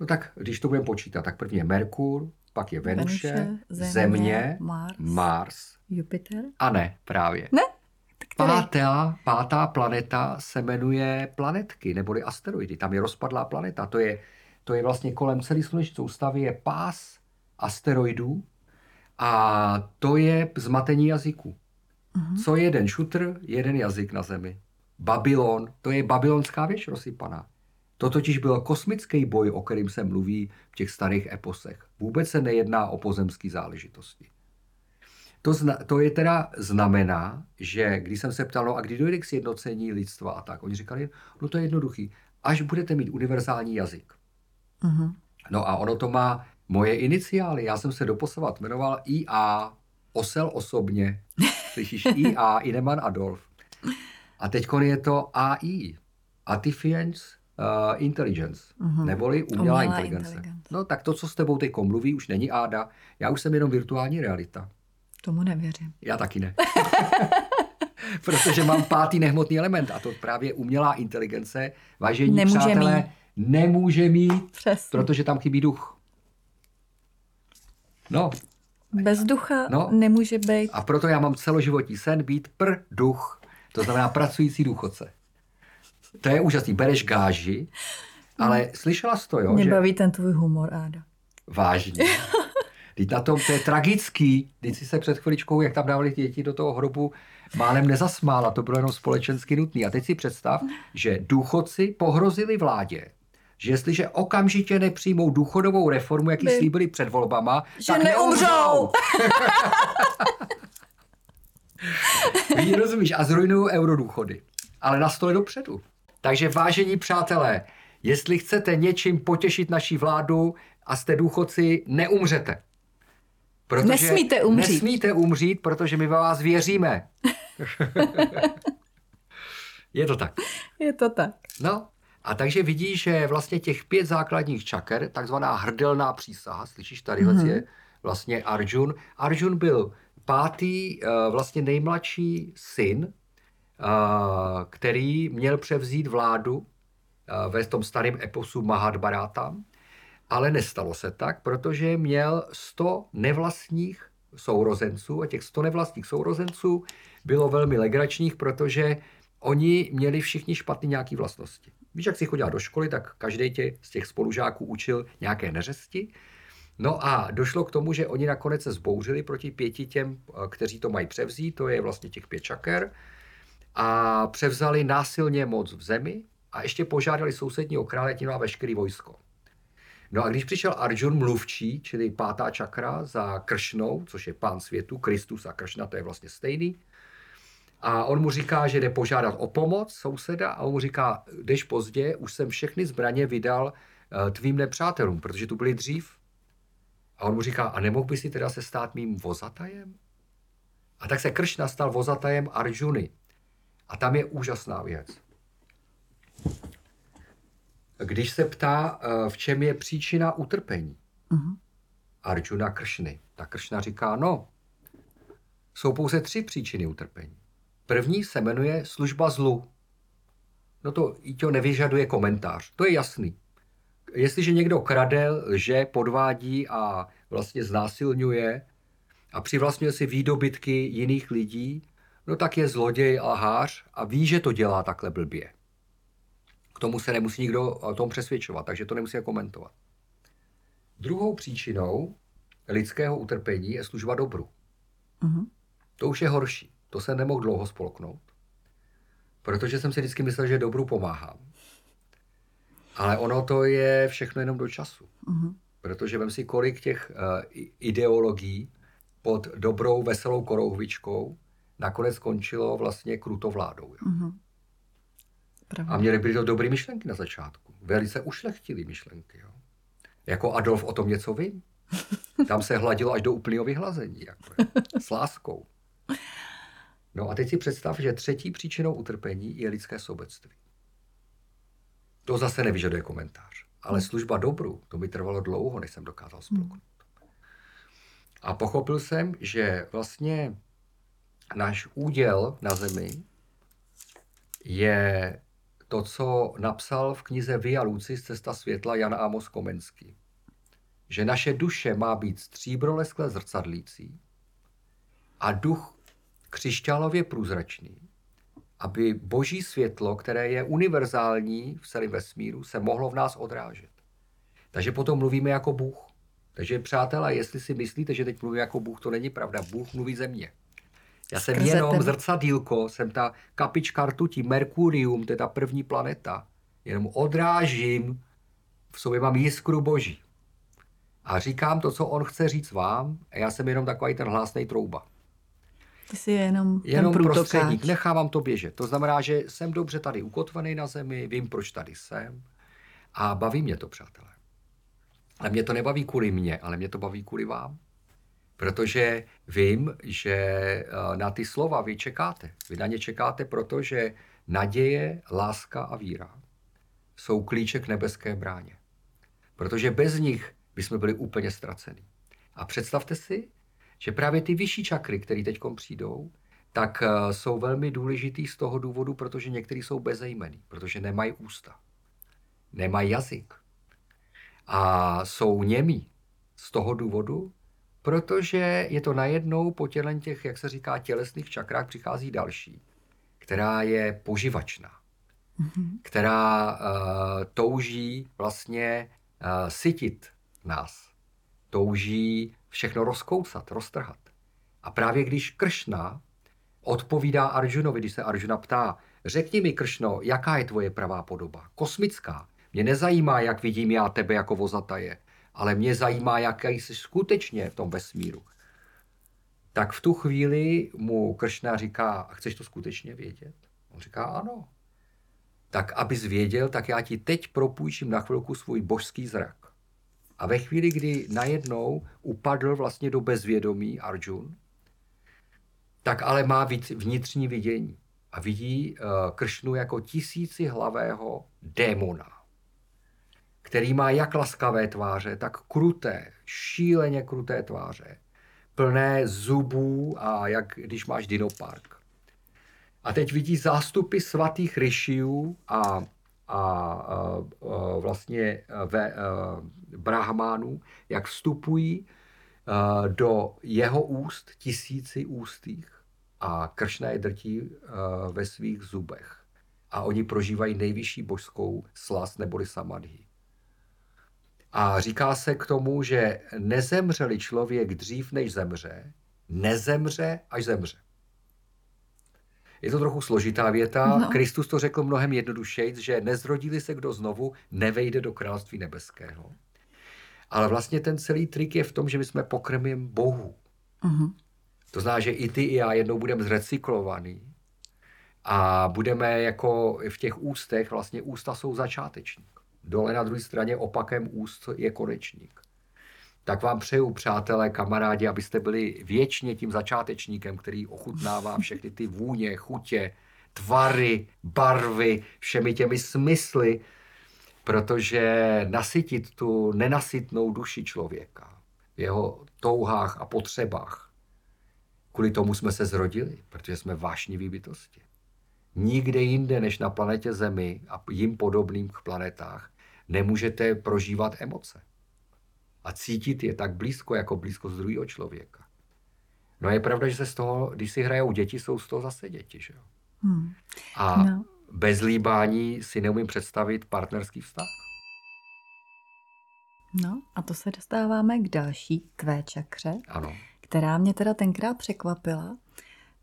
No tak, když to budeme počítat, tak první je Merkur, pak je Venuše, Venuše Země, Země Mars, Mars, Jupiter. A ne, právě. Ne? Pátá, pátá planeta se jmenuje planetky, neboli asteroidy. Tam je rozpadlá planeta. To je, to je vlastně kolem celé sluneční soustavy je pás asteroidů a to je zmatení jazyku. Uh-huh. Co je jeden šutr, jeden jazyk na Zemi. Babylon, to je babylonská věž rozsypaná. To totiž byl kosmický boj, o kterým se mluví v těch starých eposech. Vůbec se nejedná o pozemské záležitosti. To, zna, to je teda znamená, že když jsem se ptal, no a kdy dojde k sjednocení lidstva a tak, oni říkali, no to je jednoduchý, až budete mít univerzální jazyk. Uh-huh. No a ono to má moje iniciály. Já jsem se doposovat jmenoval IA, Osel osobně. [laughs] Slyšíš IA, Ineman Adolf. A teď je to AI, Artificial uh, Intelligence, uh-huh. neboli umělá, umělá inteligence. inteligence. No tak to, co s tebou teď mluví, už není Áda. Já už jsem jenom virtuální realita. Tomu nevěřím. Já taky ne. [laughs] Protože mám pátý nehmotný element a to právě umělá inteligence, vážení nemůže přátelé, mít. nemůže mít, Přesně. protože tam chybí duch. No. Bez ducha no. nemůže být. A proto já mám celoživotní sen být pr duch, to znamená pracující důchodce. To je úžasný. Bereš gáži, ale slyšela jsi to, jo? Mě že... baví ten tvůj humor, Áda. Vážně. [laughs] Teď na tom, to je tragický. Teď si se před chviličkou, jak tam dávali děti do toho hrobu, málem nezasmála, to bylo jenom společensky nutné. A teď si představ, že důchodci pohrozili vládě, že jestliže okamžitě nepřijmou důchodovou reformu, jak ji slíbili před volbama, že tak neumřou. [laughs] Víš, rozumíš? A zrujnují eurodůchody. Ale na stole dopředu. Takže vážení přátelé, jestli chcete něčím potěšit naší vládu a jste důchodci, neumřete. Protože nesmíte umřít. Nesmíte umřít, protože my ve vás věříme. [laughs] je to tak. Je to tak. No, a takže vidíš, že vlastně těch pět základních čaker, takzvaná hrdelná přísaha, slyšíš, tady mm-hmm. je vlastně Arjun. Arjun byl pátý, eh, vlastně nejmladší syn, eh, který měl převzít vládu eh, ve tom starém eposu Mahabharata ale nestalo se tak, protože měl 100 nevlastních sourozenců a těch 100 nevlastních sourozenců bylo velmi legračních, protože oni měli všichni špatné nějaké vlastnosti. Víš, jak si chodila do školy, tak každý tě z těch spolužáků učil nějaké neřesti. No a došlo k tomu, že oni nakonec se zbouřili proti pěti těm, kteří to mají převzít, to je vlastně těch pět čaker, a převzali násilně moc v zemi a ještě požádali sousedního krále, tím veškerý vojsko. No a když přišel Arjun mluvčí, čili pátá čakra za Kršnou, což je pán světu, Kristus a Kršna, to je vlastně stejný, a on mu říká, že jde požádat o pomoc souseda a on mu říká, jdeš pozdě, už jsem všechny zbraně vydal uh, tvým nepřátelům, protože tu byli dřív. A on mu říká, a nemohl by si teda se stát mým vozatajem? A tak se Kršna stal vozatajem Arjuny. A tam je úžasná věc. Když se ptá, eh, v čem je příčina utrpení, uh-huh. Arjuna Kršny, tak Kršna říká, no, jsou pouze tři příčiny utrpení. První se jmenuje služba zlu. No to i to nevyžaduje komentář, to je jasný. Jestliže někdo krade, lže, podvádí a vlastně znásilňuje a přivlastňuje si výdobytky jiných lidí, no tak je zloděj a hář a ví, že to dělá takhle blbě. K tomu se nemusí nikdo o tom přesvědčovat, takže to nemusí komentovat. Druhou příčinou lidského utrpení je služba dobru. Uh-huh. To už je horší. To se nemohl dlouho spolknout. Protože jsem si vždycky myslel, že dobru pomáhám. Ale ono to je všechno jenom do času. Uh-huh. Protože vem si, kolik těch uh, ideologií pod dobrou, veselou korouhvičkou nakonec skončilo vlastně krutovládou. Jo. Uh-huh. A měli byly to dobré myšlenky na začátku. Velice ušlechtili myšlenky. Jo. Jako Adolf o tom něco ví. [laughs] Tam se hladilo až do úplného vyhlazení. Jako je, s láskou. No a teď si představ, že třetí příčinou utrpení je lidské sobectví. To zase nevyžaduje komentář. Ale služba dobru, to mi trvalo dlouho, než jsem dokázal spolknout. Hmm. A pochopil jsem, že vlastně náš úděl na zemi je to, co napsal v knize Via Lucis, Cesta světla Jan Amos Komenský. Že naše duše má být stříbroleskle zrcadlící a duch křišťálově průzračný, aby boží světlo, které je univerzální v celém vesmíru, se mohlo v nás odrážet. Takže potom mluvíme jako Bůh. Takže přátelé, jestli si myslíte, že teď mluví jako Bůh, to není pravda. Bůh mluví ze mě. Já jsem Skrze jenom tebe. zrcadílko, jsem ta kapička rtutí, Merkurium, to je ta první planeta. Jenom odrážím, v sobě mám jiskru boží. A říkám to, co on chce říct vám, a já jsem jenom takový ten hlásný trouba. Ty jsi jenom, jenom ten prostředník, nechávám to běžet. To znamená, že jsem dobře tady ukotvený na zemi, vím, proč tady jsem a baví mě to, přátelé. Ale mě to nebaví kvůli mě, ale mě to baví kvůli vám. Protože vím, že eh, na ty slova vy čekáte. Vy na ně čekáte, protože naděje, láska a víra jsou klíče k nebeské bráně. Protože bez nich bychom byli úplně ztraceni. A představte si, že právě ty vyšší čakry, které teď přijdou, tak eh, jsou velmi důležitý z toho důvodu, protože některý jsou bezejmený, protože nemají ústa, nemají jazyk a jsou němí z toho důvodu, protože je to najednou po tělen těch, jak se říká, tělesných čakrách přichází další, která je poživačná, mm-hmm. která uh, touží vlastně uh, sytit nás, touží všechno rozkoucat, roztrhat. A právě když Kršna odpovídá Arjunovi, když se Arjuna ptá, řekni mi Kršno, jaká je tvoje pravá podoba? Kosmická. Mě nezajímá, jak vidím já tebe jako vozataje, ale mě zajímá, jaký jsi skutečně v tom vesmíru. Tak v tu chvíli mu Kršna říká, a chceš to skutečně vědět? On říká, ano. Tak abys věděl, tak já ti teď propůjčím na chvilku svůj božský zrak. A ve chvíli, kdy najednou upadl vlastně do bezvědomí Arjun, tak ale má vnitřní vidění. A vidí uh, Kršnu jako tisíci hlavého démona, který má jak laskavé tváře, tak kruté, šíleně kruté tváře, plné zubů a jak když máš dinopark. A teď vidí zástupy svatých ryšiů a a, a, a vlastně ve brahmánů, jak vstupují do jeho úst tisíci ústých a kršna je drtí ve svých zubech. A oni prožívají nejvyšší božskou slast neboli samadhi. A říká se k tomu, že nezemřeli člověk dřív, než zemře, nezemře, až zemře. Je to trochu složitá věta. No. Kristus to řekl mnohem jednodušeji, že nezrodili se kdo znovu, nevejde do království nebeského. Ale vlastně ten celý trik je v tom, že my jsme pokrmím Bohu. Uh-huh. To znamená, že i ty, i já jednou budeme zrecyklovaný a budeme jako v těch ústech, vlastně ústa jsou začátečník. Dole na druhé straně opakem úst je konečník. tak vám přeju, přátelé, kamarádi, abyste byli věčně tím začátečníkem, který ochutnává [laughs] všechny ty vůně, chutě, tvary, barvy, všemi těmi smysly, protože nasytit tu nenasytnou duši člověka v jeho touhách a potřebách. Kvůli tomu jsme se zrodili, protože jsme vášniví bytosti. Nikde jinde než na planetě Zemi a jim podobným planetách nemůžete prožívat emoce. A cítit je tak blízko, jako blízko z druhého člověka. No je pravda, že se z toho, když si hrajou děti, jsou z toho zase děti. Že jo? Hmm. A no. bez líbání si neumím představit partnerský vztah. No a to se dostáváme k další kvé čakře, ano. která mě teda tenkrát překvapila,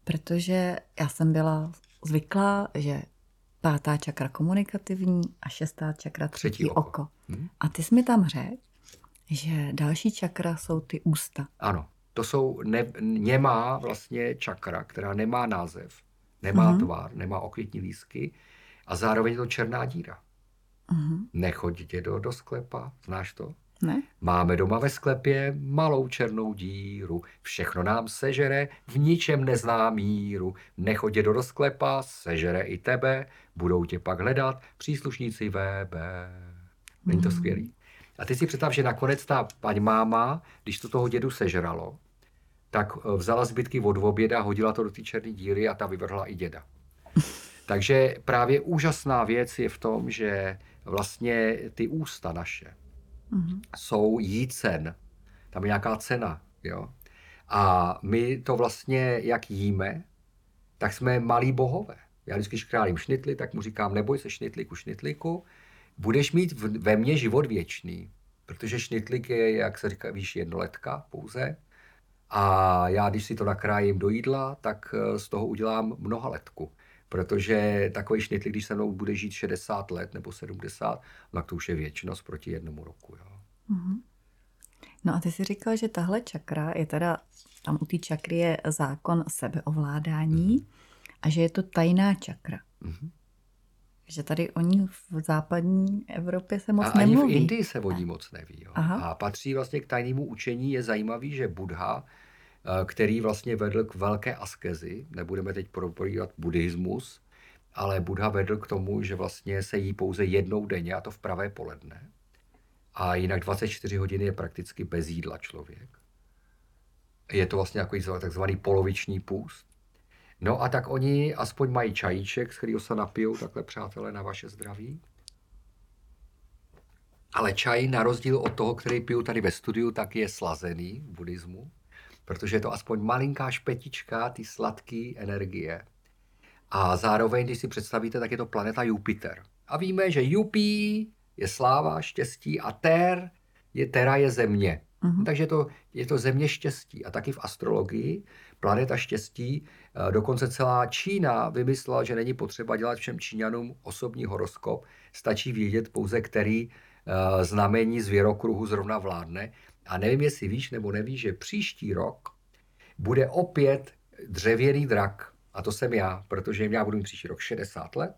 protože já jsem byla zvyklá, že pátá čakra komunikativní a šestá čakra třetí, třetí oko. oko. Hmm. A ty jsi mi tam řekl, že další čakra jsou ty ústa. Ano, to jsou ne, němá vlastně čakra, která nemá název, nemá uh-huh. tvar, nemá okvětní lísky a zároveň je to černá díra. Uh-huh. Nechoďte do, do sklepa, znáš to? Ne. Máme doma ve sklepě malou černou díru, všechno nám sežere, v ničem nezná míru. Nechodě do sklepa, sežere i tebe, budou tě pak hledat příslušníci VB. Není to mm. skvělý? A ty si představ, že nakonec ta paní máma, když to toho dědu sežralo, tak eh, vzala zbytky od oběda, hodila to do té černé díry a ta vyvrhla i děda. [laughs] Takže právě úžasná věc je v tom, že vlastně ty ústa naše, mm-hmm. jsou jícen. Tam je nějaká cena. Jo? A my to vlastně, jak jíme, tak jsme malí bohové. Já vždycky, králím šnitli, tak mu říkám, neboj se šnitliku, šnitliku, budeš mít ve mně život věčný. Protože šnitlik je, jak se říká, víš, jednoletka pouze. A já, když si to nakrájím do jídla, tak eh, z toho udělám mnoha letku. Protože takový šnitlik, když se mnou bude žít 60 let nebo 70, tak to už je věčnost proti jednomu roku. Jo. Mm-hmm. No a ty jsi říkal, že tahle čakra je teda, tam u té čakry je zákon sebeovládání mm-hmm. a že je to tajná čakra. Mm-hmm. Že tady o ní v západní Evropě se moc a nemluví. ani v Indii se o ní moc neví. Jo. A patří vlastně k tajnému učení. Je zajímavý, že Buddha, který vlastně vedl k velké askezi, nebudeme teď propojovat buddhismus, ale Buddha vedl k tomu, že vlastně se jí pouze jednou denně, a to v pravé poledne. A jinak 24 hodin je prakticky bez jídla člověk. Je to vlastně jako takzvaný poloviční půst. No a tak oni aspoň mají čajíček, z kterého se napijou takhle, přátelé, na vaše zdraví. Ale čaj, na rozdíl od toho, který piju tady ve studiu, tak je slazený v buddhismu, protože je to aspoň malinká špetička ty sladké energie. A zároveň, když si představíte, tak je to planeta Jupiter. A víme, že Jupí je sláva, štěstí a Ter je Tera je země. Uh-huh. Takže to, je to země štěstí. A taky v astrologii planeta štěstí, eh, dokonce celá Čína vymyslela, že není potřeba dělat všem Číňanům osobní horoskop, stačí vědět pouze, který uh, znamení zvěrokruhu zrovna vládne. A nevím, jestli víš nebo nevíš, že příští rok bude opět dřevěný drak. A to jsem já, protože já budu mít příští rok 60 let.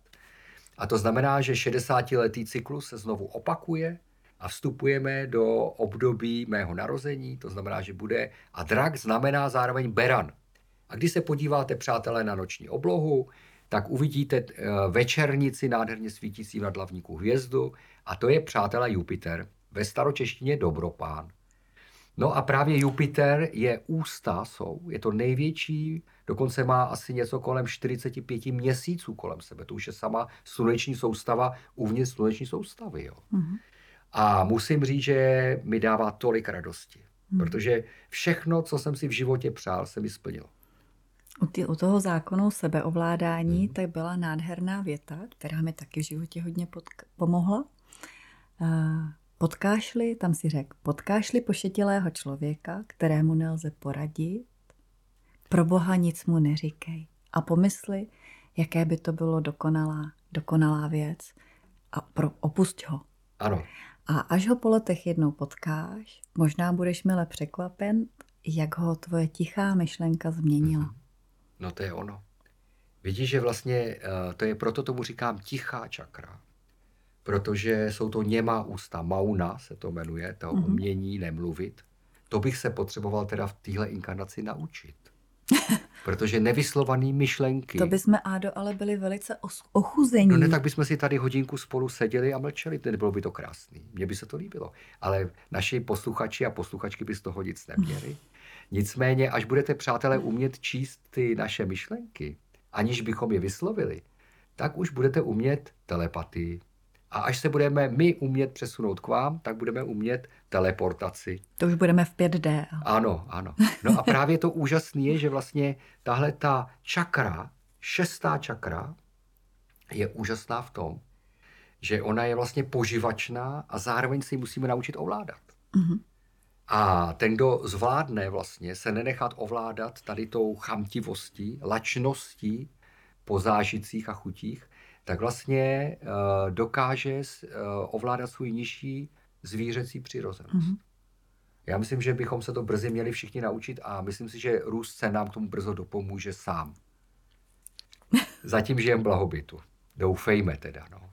A to znamená, že 60-letý cyklus se znovu opakuje a vstupujeme do období mého narození, to znamená, že bude, a drak znamená zároveň beran. A když se podíváte, přátelé, na noční oblohu, tak uvidíte eh, večernici nádherně svítící nad hlavníku hvězdu a to je, přátelé, Jupiter. Ve staročeštině dobropán. No a právě Jupiter je ústa, jsou, je to největší, dokonce má asi něco kolem 45 měsíců kolem sebe. To už je sama sluneční soustava uvnitř sluneční soustavy. Jo. Mm-hmm. A musím říct, že mi dává tolik radosti, mm-hmm. protože všechno, co jsem si v životě přál, se mi splnilo. U, ty, u toho zákonu sebeovládání mm. tak byla nádherná věta, která mi taky v životě hodně podk- pomohla. Uh, Potkášli, tam si řekl, potkášli pošetilého člověka, kterému nelze poradit, pro Boha nic mu neříkej. A pomysli, jaké by to bylo dokonalá, dokonalá věc a pro, opusť ho. Ano. A až ho po letech jednou potkáš, možná budeš mile překvapen, jak ho tvoje tichá myšlenka změnila. Mhm. No to je ono. Vidíš, že vlastně eh, to je proto tomu říkám tichá čakra protože jsou to němá ústa. Mauna se to jmenuje, to mm-hmm. umění nemluvit. to bych se potřeboval teda v téhle inkarnaci naučit. [laughs] Protože nevyslovaný myšlenky... To bychom, Ádo, ale byli velice ochuzení. No ne, tak bychom si tady hodinku spolu seděli a mlčeli, nebylo by to krásný. Mně by se to líbilo. Ale naši posluchači a posluchačky by z toho nic neměli. [laughs] Nicméně, až budete, přátelé, umět číst ty naše myšlenky, aniž bychom je vyslovili, tak už budete umět telepatii. A až se budeme my umět přesunout k vám, tak budeme umět teleportaci. To už budeme v 5D. Ano, ano. No a právě to úžasné je, že vlastně tahle ta čakra, šestá čakra, je úžasná v tom, že ona je vlastně poživačná a zároveň si ji musíme naučit ovládat. Mm-hmm. A ten, kdo zvládne vlastně se nenechat ovládat tady tou chamtivostí, lačností po zážitcích a chutích, tak vlastně uh, dokáže uh, ovládat svůj nižší zvířecí přirozenost. Mm-hmm. Já myslím, že bychom se to brzy měli všichni naučit a myslím si, že růst se nám k tomu brzo dopomůže sám. [laughs] Zatím žijem blahobytu. Doufejme teda, no.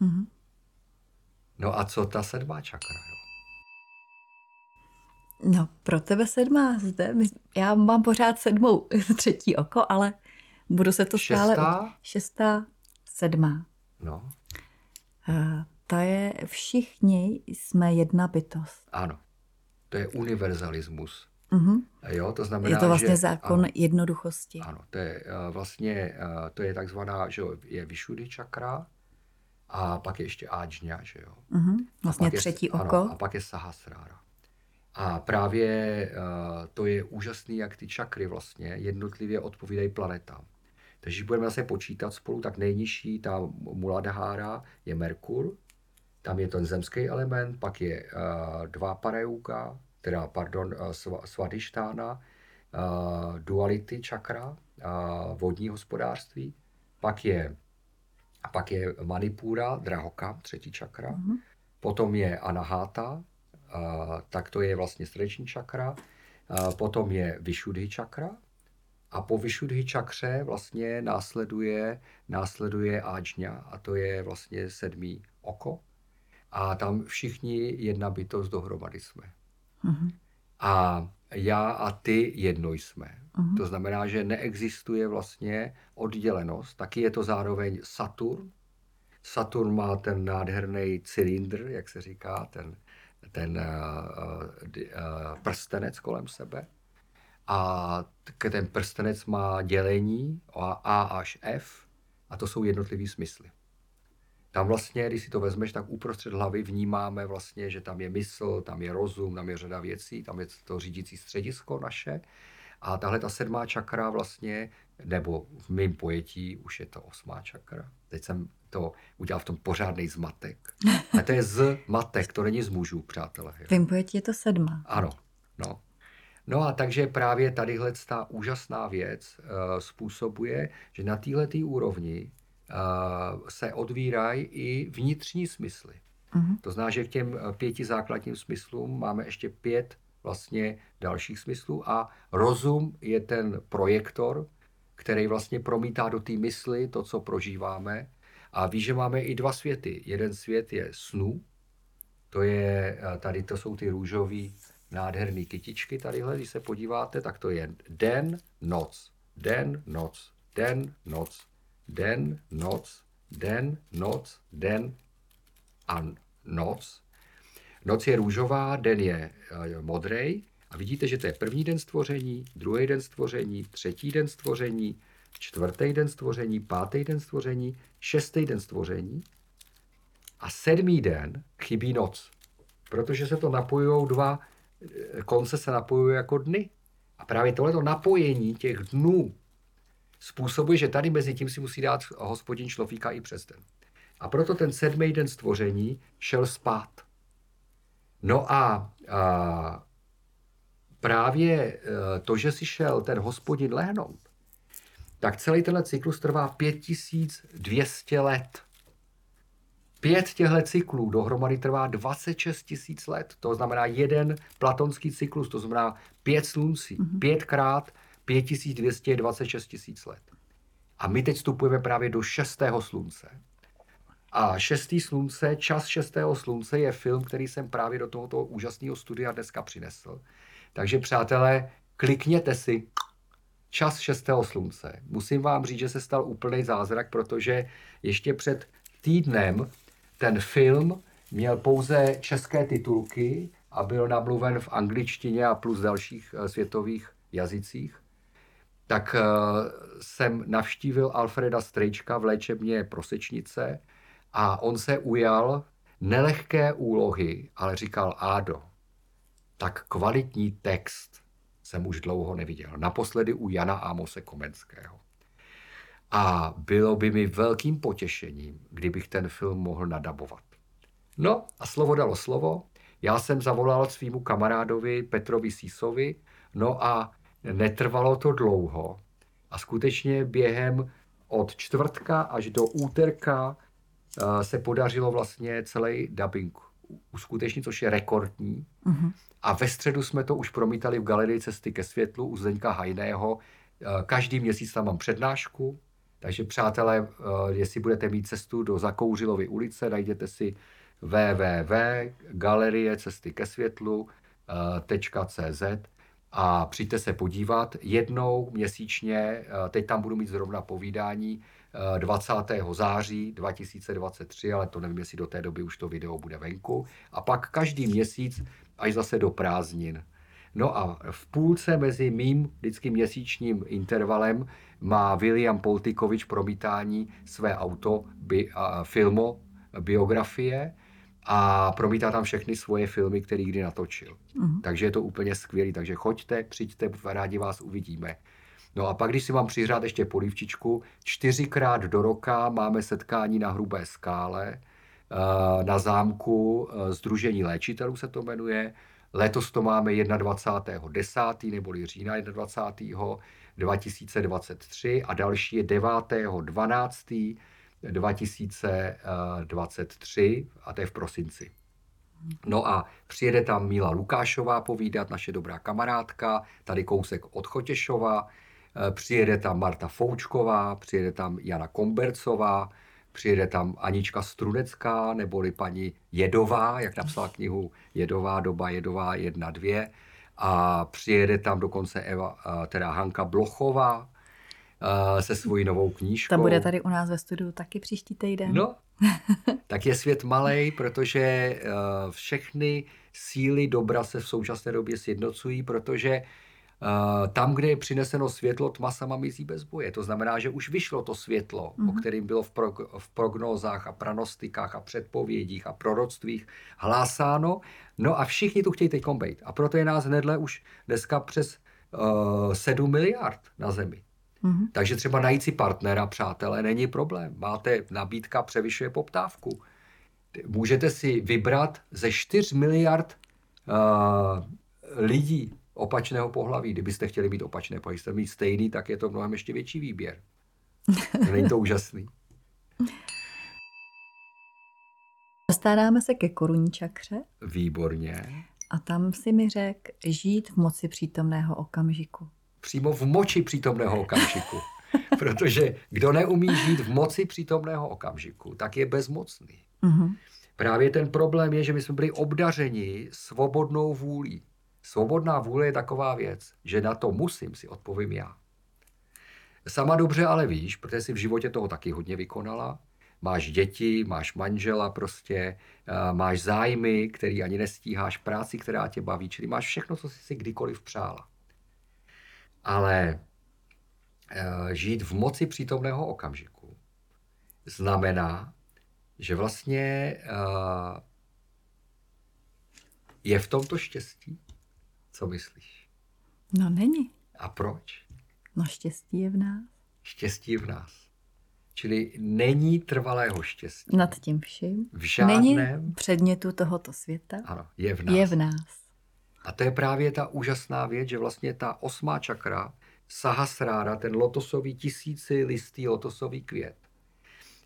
Mm-hmm. No a co ta sedmá čakra, jo? No, pro tebe sedmá zde. Já mám pořád sedmou [laughs] třetí oko, ale budu se to stále... Šestá? Šestá, sedmá. No. Uh, to je všichni jsme jedna bytost. Ano. To je univerzalismus. Uh-huh. Jo, to znamená, je to vlastně že, zákon ano, jednoduchosti. Ano, to je uh, vlastně, uh, to je takzvaná, že je Vyšudy čakra a pak je ještě Áčňa, že jo. Uh-huh. Vlastně třetí je, oko. Ano, a pak je Sahasrára. A právě to je úžasný, jak ty čakry vlastně jednotlivě odpovídají planetám. Takže když budeme zase počítat spolu, tak nejnižší, ta Muladhára, je Merkur, tam je ten zemský element, pak je uh, dva pareuka, teda, pardon, uh, svadištána, uh, duality čakra, uh, vodní hospodářství, pak je, pak je Manipura, drahokam, třetí čakra, mm-hmm. potom je Anahata, uh, tak to je vlastně srdeční čakra, uh, potom je Vyšudhi čakra, a po Vyšudhi čakře vlastně následuje, následuje Áčňa a to je vlastně sedmý oko. A tam všichni jedna bytost dohromady jsme. Uh-huh. A já a ty jedno jsme. Uh-huh. To znamená, že neexistuje vlastně oddělenost. Taky je to zároveň Saturn. Saturn má ten nádherný cylindr, jak se říká, ten, ten uh, uh, prstenec kolem sebe a ten prstenec má dělení A až F a to jsou jednotlivý smysly. Tam vlastně, když si to vezmeš, tak uprostřed hlavy vnímáme vlastně, že tam je mysl, tam je rozum, tam je řada věcí, tam je to řídící středisko naše. A tahle ta sedmá čakra vlastně, nebo v mém pojetí už je to osmá čakra. Teď jsem to udělal v tom pořádný zmatek. A to je z matek, to není z mužů, přátelé. V mém pojetí je to sedma. Ano, no. No a takže právě tadyhle ta úžasná věc uh, způsobuje, že na této úrovni uh, se odvírají i vnitřní smysly. Uh-huh. To znamená, že k těm eh, pěti základním smyslům máme ještě pět vlastně dalších smyslů a rozum je ten projektor, který vlastně promítá do té mysli to, co prožíváme. A ví, že máme i dva světy. Jeden svět je snu, to je, tady to jsou ty růžový nádherný kytičky tadyhle, když se podíváte, tak to je den, noc, den, noc, den, noc, den, noc, den, noc, den a noc. Noc je růžová, den je uh, modrý a vidíte, že to je první den stvoření, druhý den stvoření, třetí den stvoření, čtvrtý den stvoření, pátý den stvoření, šestý den stvoření a sedmý den chybí noc, protože se to napojují dva konce se napojují jako dny. A právě tohleto napojení těch dnů způsobuje, že tady mezi tím si musí dát hospodin človíka i přes den. A proto ten sedmý den stvoření šel spát. No a, a právě e, to, že si šel ten hospodin lehnout, tak celý tenhle cyklus trvá 5200 let. Pět těchto cyklů dohromady trvá 26 tisíc let. To znamená jeden platonský cyklus, to znamená pět sluncí. Mm-hmm. Pětkrát 5226 tisíc let. A my teď vstupujeme právě do šestého slunce. A šestý slunce, čas šestého slunce je film, který jsem právě do tohoto úžasného studia dneska přinesl. Takže přátelé, klikněte si čas šestého slunce. Musím vám říct, že se stal úplný zázrak, protože ještě před týdnem ten film měl pouze české titulky a byl namluven v angličtině a plus dalších eh, světových jazycích. Tak eh, jsem navštívil Alfreda Strejčka v léčebně prosečnice a on se ujal nelehké úlohy, ale říkal Ádo, tak kvalitní text jsem už dlouho neviděl. Naposledy u Jana Ámose Komenského. A bylo by mi velkým potěšením, kdybych ten film mohl nadabovat. No a slovo dalo slovo. Já jsem zavolal svýmu kamarádovi Petrovi Sísovi, no a netrvalo to dlouho. A skutečně během od čtvrtka až do úterka eh, se podařilo vlastně celý dubbing uskutečnit, což je rekordní. Uh-huh. A ve středu jsme to už promítali v galerii Cesty ke světlu u Zdeňka Hajného. Eh, každý měsíc tam mám přednášku, takže přátelé, eh, jestli budete mít cestu do Zakouřilovy ulice, najděte si www.galerie cesty ke světlu.cz a přijďte se podívat jednou měsíčně, teď tam budu mít zrovna povídání 20. září 2023, ale to nevím, jestli do té doby už to video bude venku. A pak každý měsíc až zase do prázdnin. No a v půlce mezi mým vždycky měsíčním intervalem má William Poltikovič promítání své auto, bi, a, filmo, biografie a promítá tam všechny svoje filmy, které kdy natočil. Uh-huh. Takže je to úplně skvělý. Takže choďte, přijďte, rádi vás uvidíme. No a pak, když si mám přihrát ještě polivčičku, čtyřikrát do roka máme setkání na Hrubé skále, eh, na zámku Združení eh, léčitelů se to jmenuje. Letos to máme 21.10. neboli října 21. 2023 a další je 9.12. 2023 a to je v prosinci. No a přijede tam Míla Lukášová povídat, naše dobrá kamarádka, tady kousek od Chotěšova, Eh, přijede tam Marta Foučková, přijede tam Jana Kombercová, přijede tam Anička Strunecká, neboli paní Jedová, jak napsala knihu Jedová doba, Jedová jedna dvě. A přijede tam dokonce Eva, teda Hanka Blochová se svojí novou knížkou. Ta bude tady u nás ve studiu taky příští týden. No, [laughs] tak je svět malý, protože všechny síly dobra se v současné době sjednocují, protože tam, kde je přineseno světlo, tma sama mizí bez boje. To znamená, že už vyšlo to světlo, mm-hmm. o mhm. kterém bylo v, pro, v prognózách a pranostikách a předpovědích a proroctvích hlásáno. No a všichni tu chtějí teď být. A proto je nás hnedle už dneska přes uh, eh, 7 miliard na Zemi. Mm-hmm. Takže třeba najít si partnera, přátelé, není problém. Máte nabídka, převyšuje poptávku. Můžete si vybrat ze 4 miliard uh, lidí opačného pohlaví. Kdybyste chtěli být opačné pohlaví, jste mít stejný, tak je to mnohem ještě větší výběr. [laughs] Není to úžasný. Dostáváme se ke korunní čakře. Výborně. A tam si mi řekl žít v moci přítomného okamžiku. Přímo v moči přítomného okamžiku. [laughs] Protože kdo neumí žít v moci přítomného okamžiku, tak je bezmocný. Uh-huh. Právě ten problém je, že my jsme byli obdařeni svobodnou vůlí. Svobodná vůle je taková věc, že na to musím si odpovím já. Sama dobře ale víš, protože jsi v životě toho taky hodně vykonala. Máš děti, máš manžela prostě, eh, máš zájmy, který ani nestíháš, práci, která tě baví, čili máš všechno, co jsi si kdykoliv přála. Ale eh, žít v moci přítomného okamžiku znamená, že vlastně eh, je v tomto štěstí, co myslíš? No není. A proč? No štěstí je v nás. Štěstí je v nás. Čili není trvalého štěstí. Nad tím vším. V žádném... Není předmětu tohoto světa. Ano, je v nás. Je v nás. A to je právě ta úžasná věc, že vlastně ta osmá čakra, sahasrára, ten lotosový tisíci listý lotosový květ,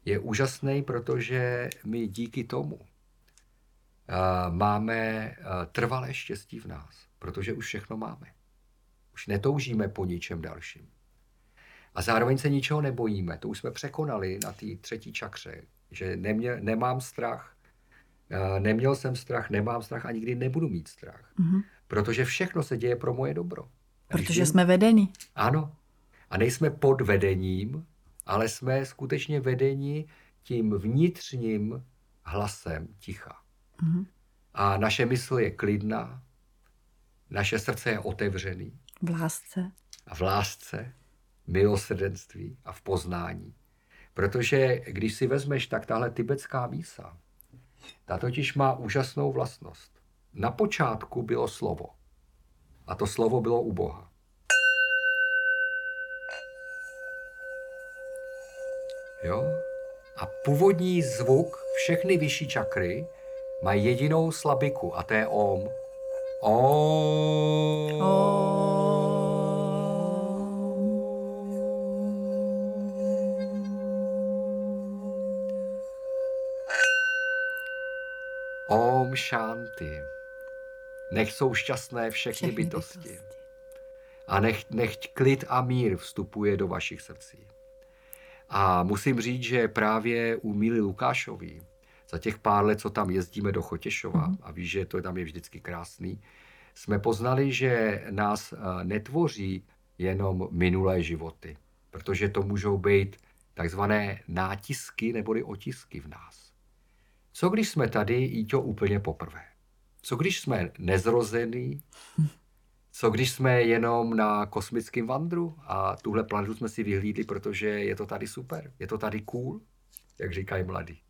je úžasný, protože my díky tomu uh, máme uh, trvalé štěstí v nás protože už všechno máme. Už netoužíme po ničem dalším. A zároveň se ničeho nebojíme. To už jsme překonali na té třetí čakře, Že nemě, nemám strach, eh, neměl jsem strach, nemám strach a nikdy nebudu mít strach. Mm-hmm. Protože všechno se děje pro moje dobro. Protože jsme vedeni. Ano. A nejsme pod vedením, ale jsme skutečně vedeni tím vnitřním hlasem ticha. Mm-hmm. A naše mysl je klidná, naše srdce je otevřený. V lásce. A v lásce, milosrdenství a v poznání. Protože když si vezmeš, tak tahle tibetská mísa, ta totiž má úžasnou vlastnost. Na počátku bylo slovo. A to slovo bylo u Boha. Jo? A původní zvuk, všechny vyšší čakry, mají jedinou slabiku a to je OM. OM. Om Shanti. Nech jsou šťastné všechny, všechny bytosti. bytosti. A nech, nech klid a mír vstupuje do vašich srdcí. A musím říct, že právě u Míly Lukášový, za těch pár let, co tam jezdíme do Chotěšova, mm-hmm. a víš, že to tam je vždycky krásný, jsme poznali, že nás eh, netvoří jenom minulé životy, protože to můžou být takzvané nátisky neboli otisky v nás. Co když jsme tady i to úplně poprvé? Co když jsme nezrozený? Co když jsme jenom na kosmickém vandru a tuhle planetu jsme si vyhlídli, protože je to tady super, je to tady cool, jak říkají mladí.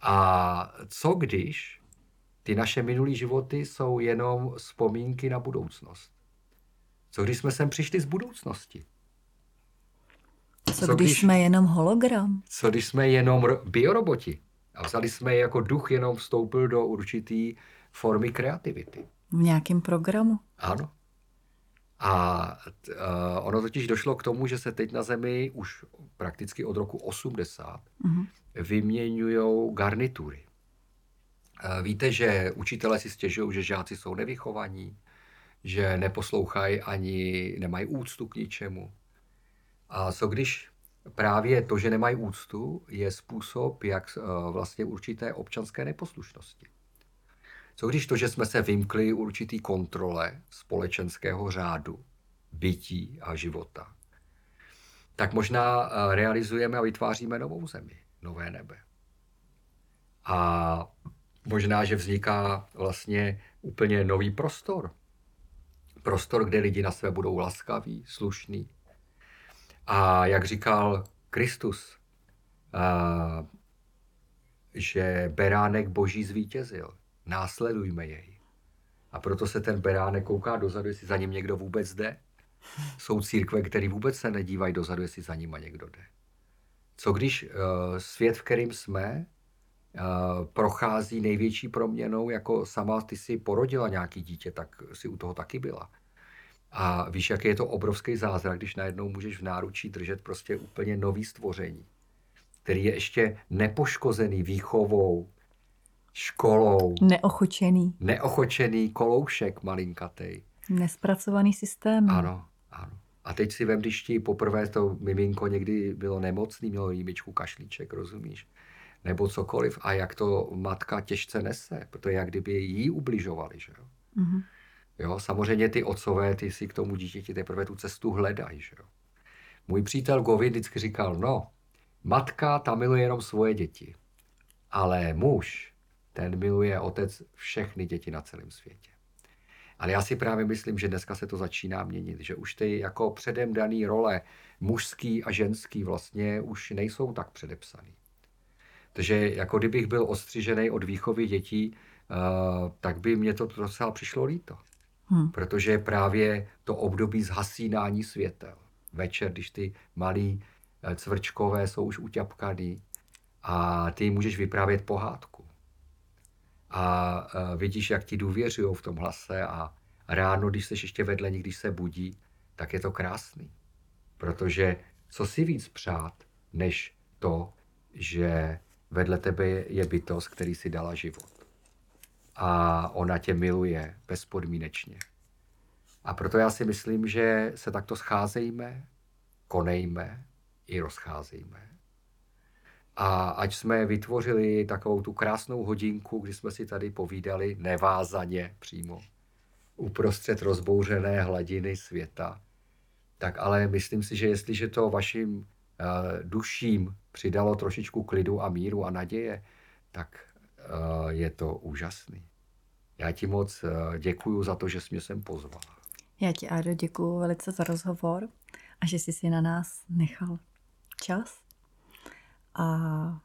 A co když ty naše minulé životy jsou jenom vzpomínky na budoucnost? Co když jsme sem přišli z budoucnosti? Co, co když, když jsme jenom hologram? Co když jsme jenom bioroboti? A vzali jsme je jako duch, jenom vstoupil do určitý formy kreativity. V nějakém programu? Ano. A uh, ono totiž došlo k tomu, že se teď na Zemi už prakticky od roku 80 uh-huh. vyměňují garnitury. Uh, víte, že učitelé si stěžují, že žáci jsou nevychovaní, že neposlouchají ani nemají úctu k ničemu. A co když právě to, že nemají úctu, je způsob, jak uh, vlastně určité občanské neposlušnosti. Co když to, že jsme se vymkli určitý kontrole společenského řádu, bytí a života, tak možná eh, realizujeme a vytváříme novou zemi, nové nebe. A možná, že vzniká vlastně úplně nový prostor. Prostor, kde lidi na sebe budou laskaví, slušní. A jak říkal Kristus, eh, že beránek boží zvítězil následujme jej. A proto se ten beránek kouká dozadu, jestli za ním někdo vůbec jde. Jsou církve, které vůbec se nedívají dozadu, jestli za nima někdo jde. Co když uh, svět, v kterým jsme, uh, prochází největší proměnou, jako sama ty si porodila nějaký dítě, tak si u toho taky byla. A víš, jaký je to obrovský zázrak, když najednou můžeš v náručí držet prostě úplně nový stvoření, který je ještě nepoškozený výchovou, školou. Neochočený. Neochočený koloušek malinkatej. Nespracovaný systém. Ano, ano. A teď si vem, když ti poprvé to miminko někdy bylo nemocný, mělo jímičku kašlíček, rozumíš? Nebo cokoliv. A jak to matka těžce nese, protože jak kdyby jí ubližovali, že jo? Mm-hmm. Jo, samozřejmě ty otcové, ty si k tomu dítěti teprve tu cestu hledají, že jo? Můj přítel Govi vždycky říkal, no, matka ta miluje jenom svoje děti, ale muž ten miluje otec všechny děti na celém světě. Ale já si právě myslím, že dneska se to začíná měnit, že už ty jako předem dané role mužský a ženský vlastně už nejsou tak předepsaný. Takže jako kdybych byl ostřižený od výchovy dětí, uh, tak by mě to docela přišlo líto. Hmm. Protože právě to období zhasínání světel, večer, když ty malí eh, cvrčkové jsou už uťapkaný a ty můžeš vyprávět pohádku a vidíš, jak ti důvěřují v tom hlase a ráno, když jsi ještě vedle nich, když se budí, tak je to krásný. Protože co si víc přát, než to, že vedle tebe je bytost, který si dala život. A ona tě miluje bezpodmínečně. A proto já si myslím, že se takto scházejme, konejme i rozcházejme. A ať jsme vytvořili takovou tu krásnou hodinku, kdy jsme si tady povídali nevázaně přímo uprostřed rozbouřené hladiny světa. Tak ale myslím si, že jestliže to vašim uh, duším přidalo trošičku klidu a míru a naděje, tak uh, je to úžasný. Já ti moc uh, děkuju za to, že jsi mě sem pozval. Já ti, Ado, děkuju velice za rozhovor a že jsi si na nás nechal čas. A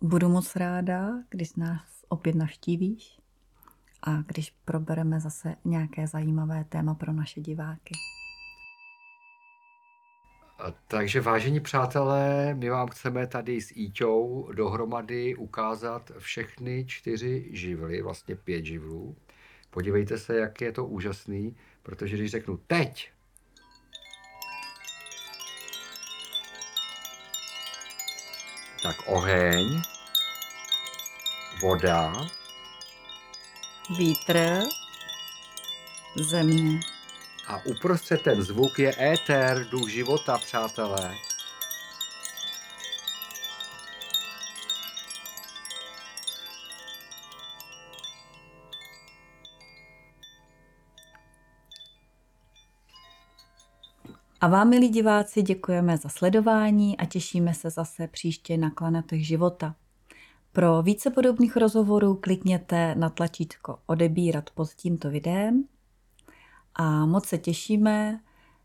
budu moc ráda, když nás opět navštívíš a když probereme zase nějaké zajímavé téma pro naše diváky. Takže vážení přátelé, my vám chceme tady s Íťou dohromady ukázat všechny čtyři živly, vlastně pět živlů. Podívejte se, jak je to úžasný, protože když řeknu teď, tak oheň, voda, Vítr, země. A uprostřed ten zvuk je éter, duch života, přátelé. A vám, milí diváci, děkujeme za sledování a těšíme se zase příště na Klanetech života. Pro více podobných rozhovorů klikněte na tlačítko odebírat pod tímto videem a moc se těšíme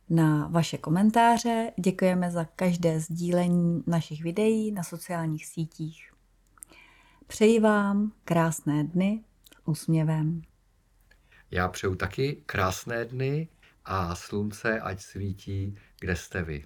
na vaše komentáře. Děkujeme za každé sdílení našich videí na sociálních sítích. Přeji vám krásné dny s úsměvem. Já přeju taky krásné dny a slunce ať svítí, kde jste vy.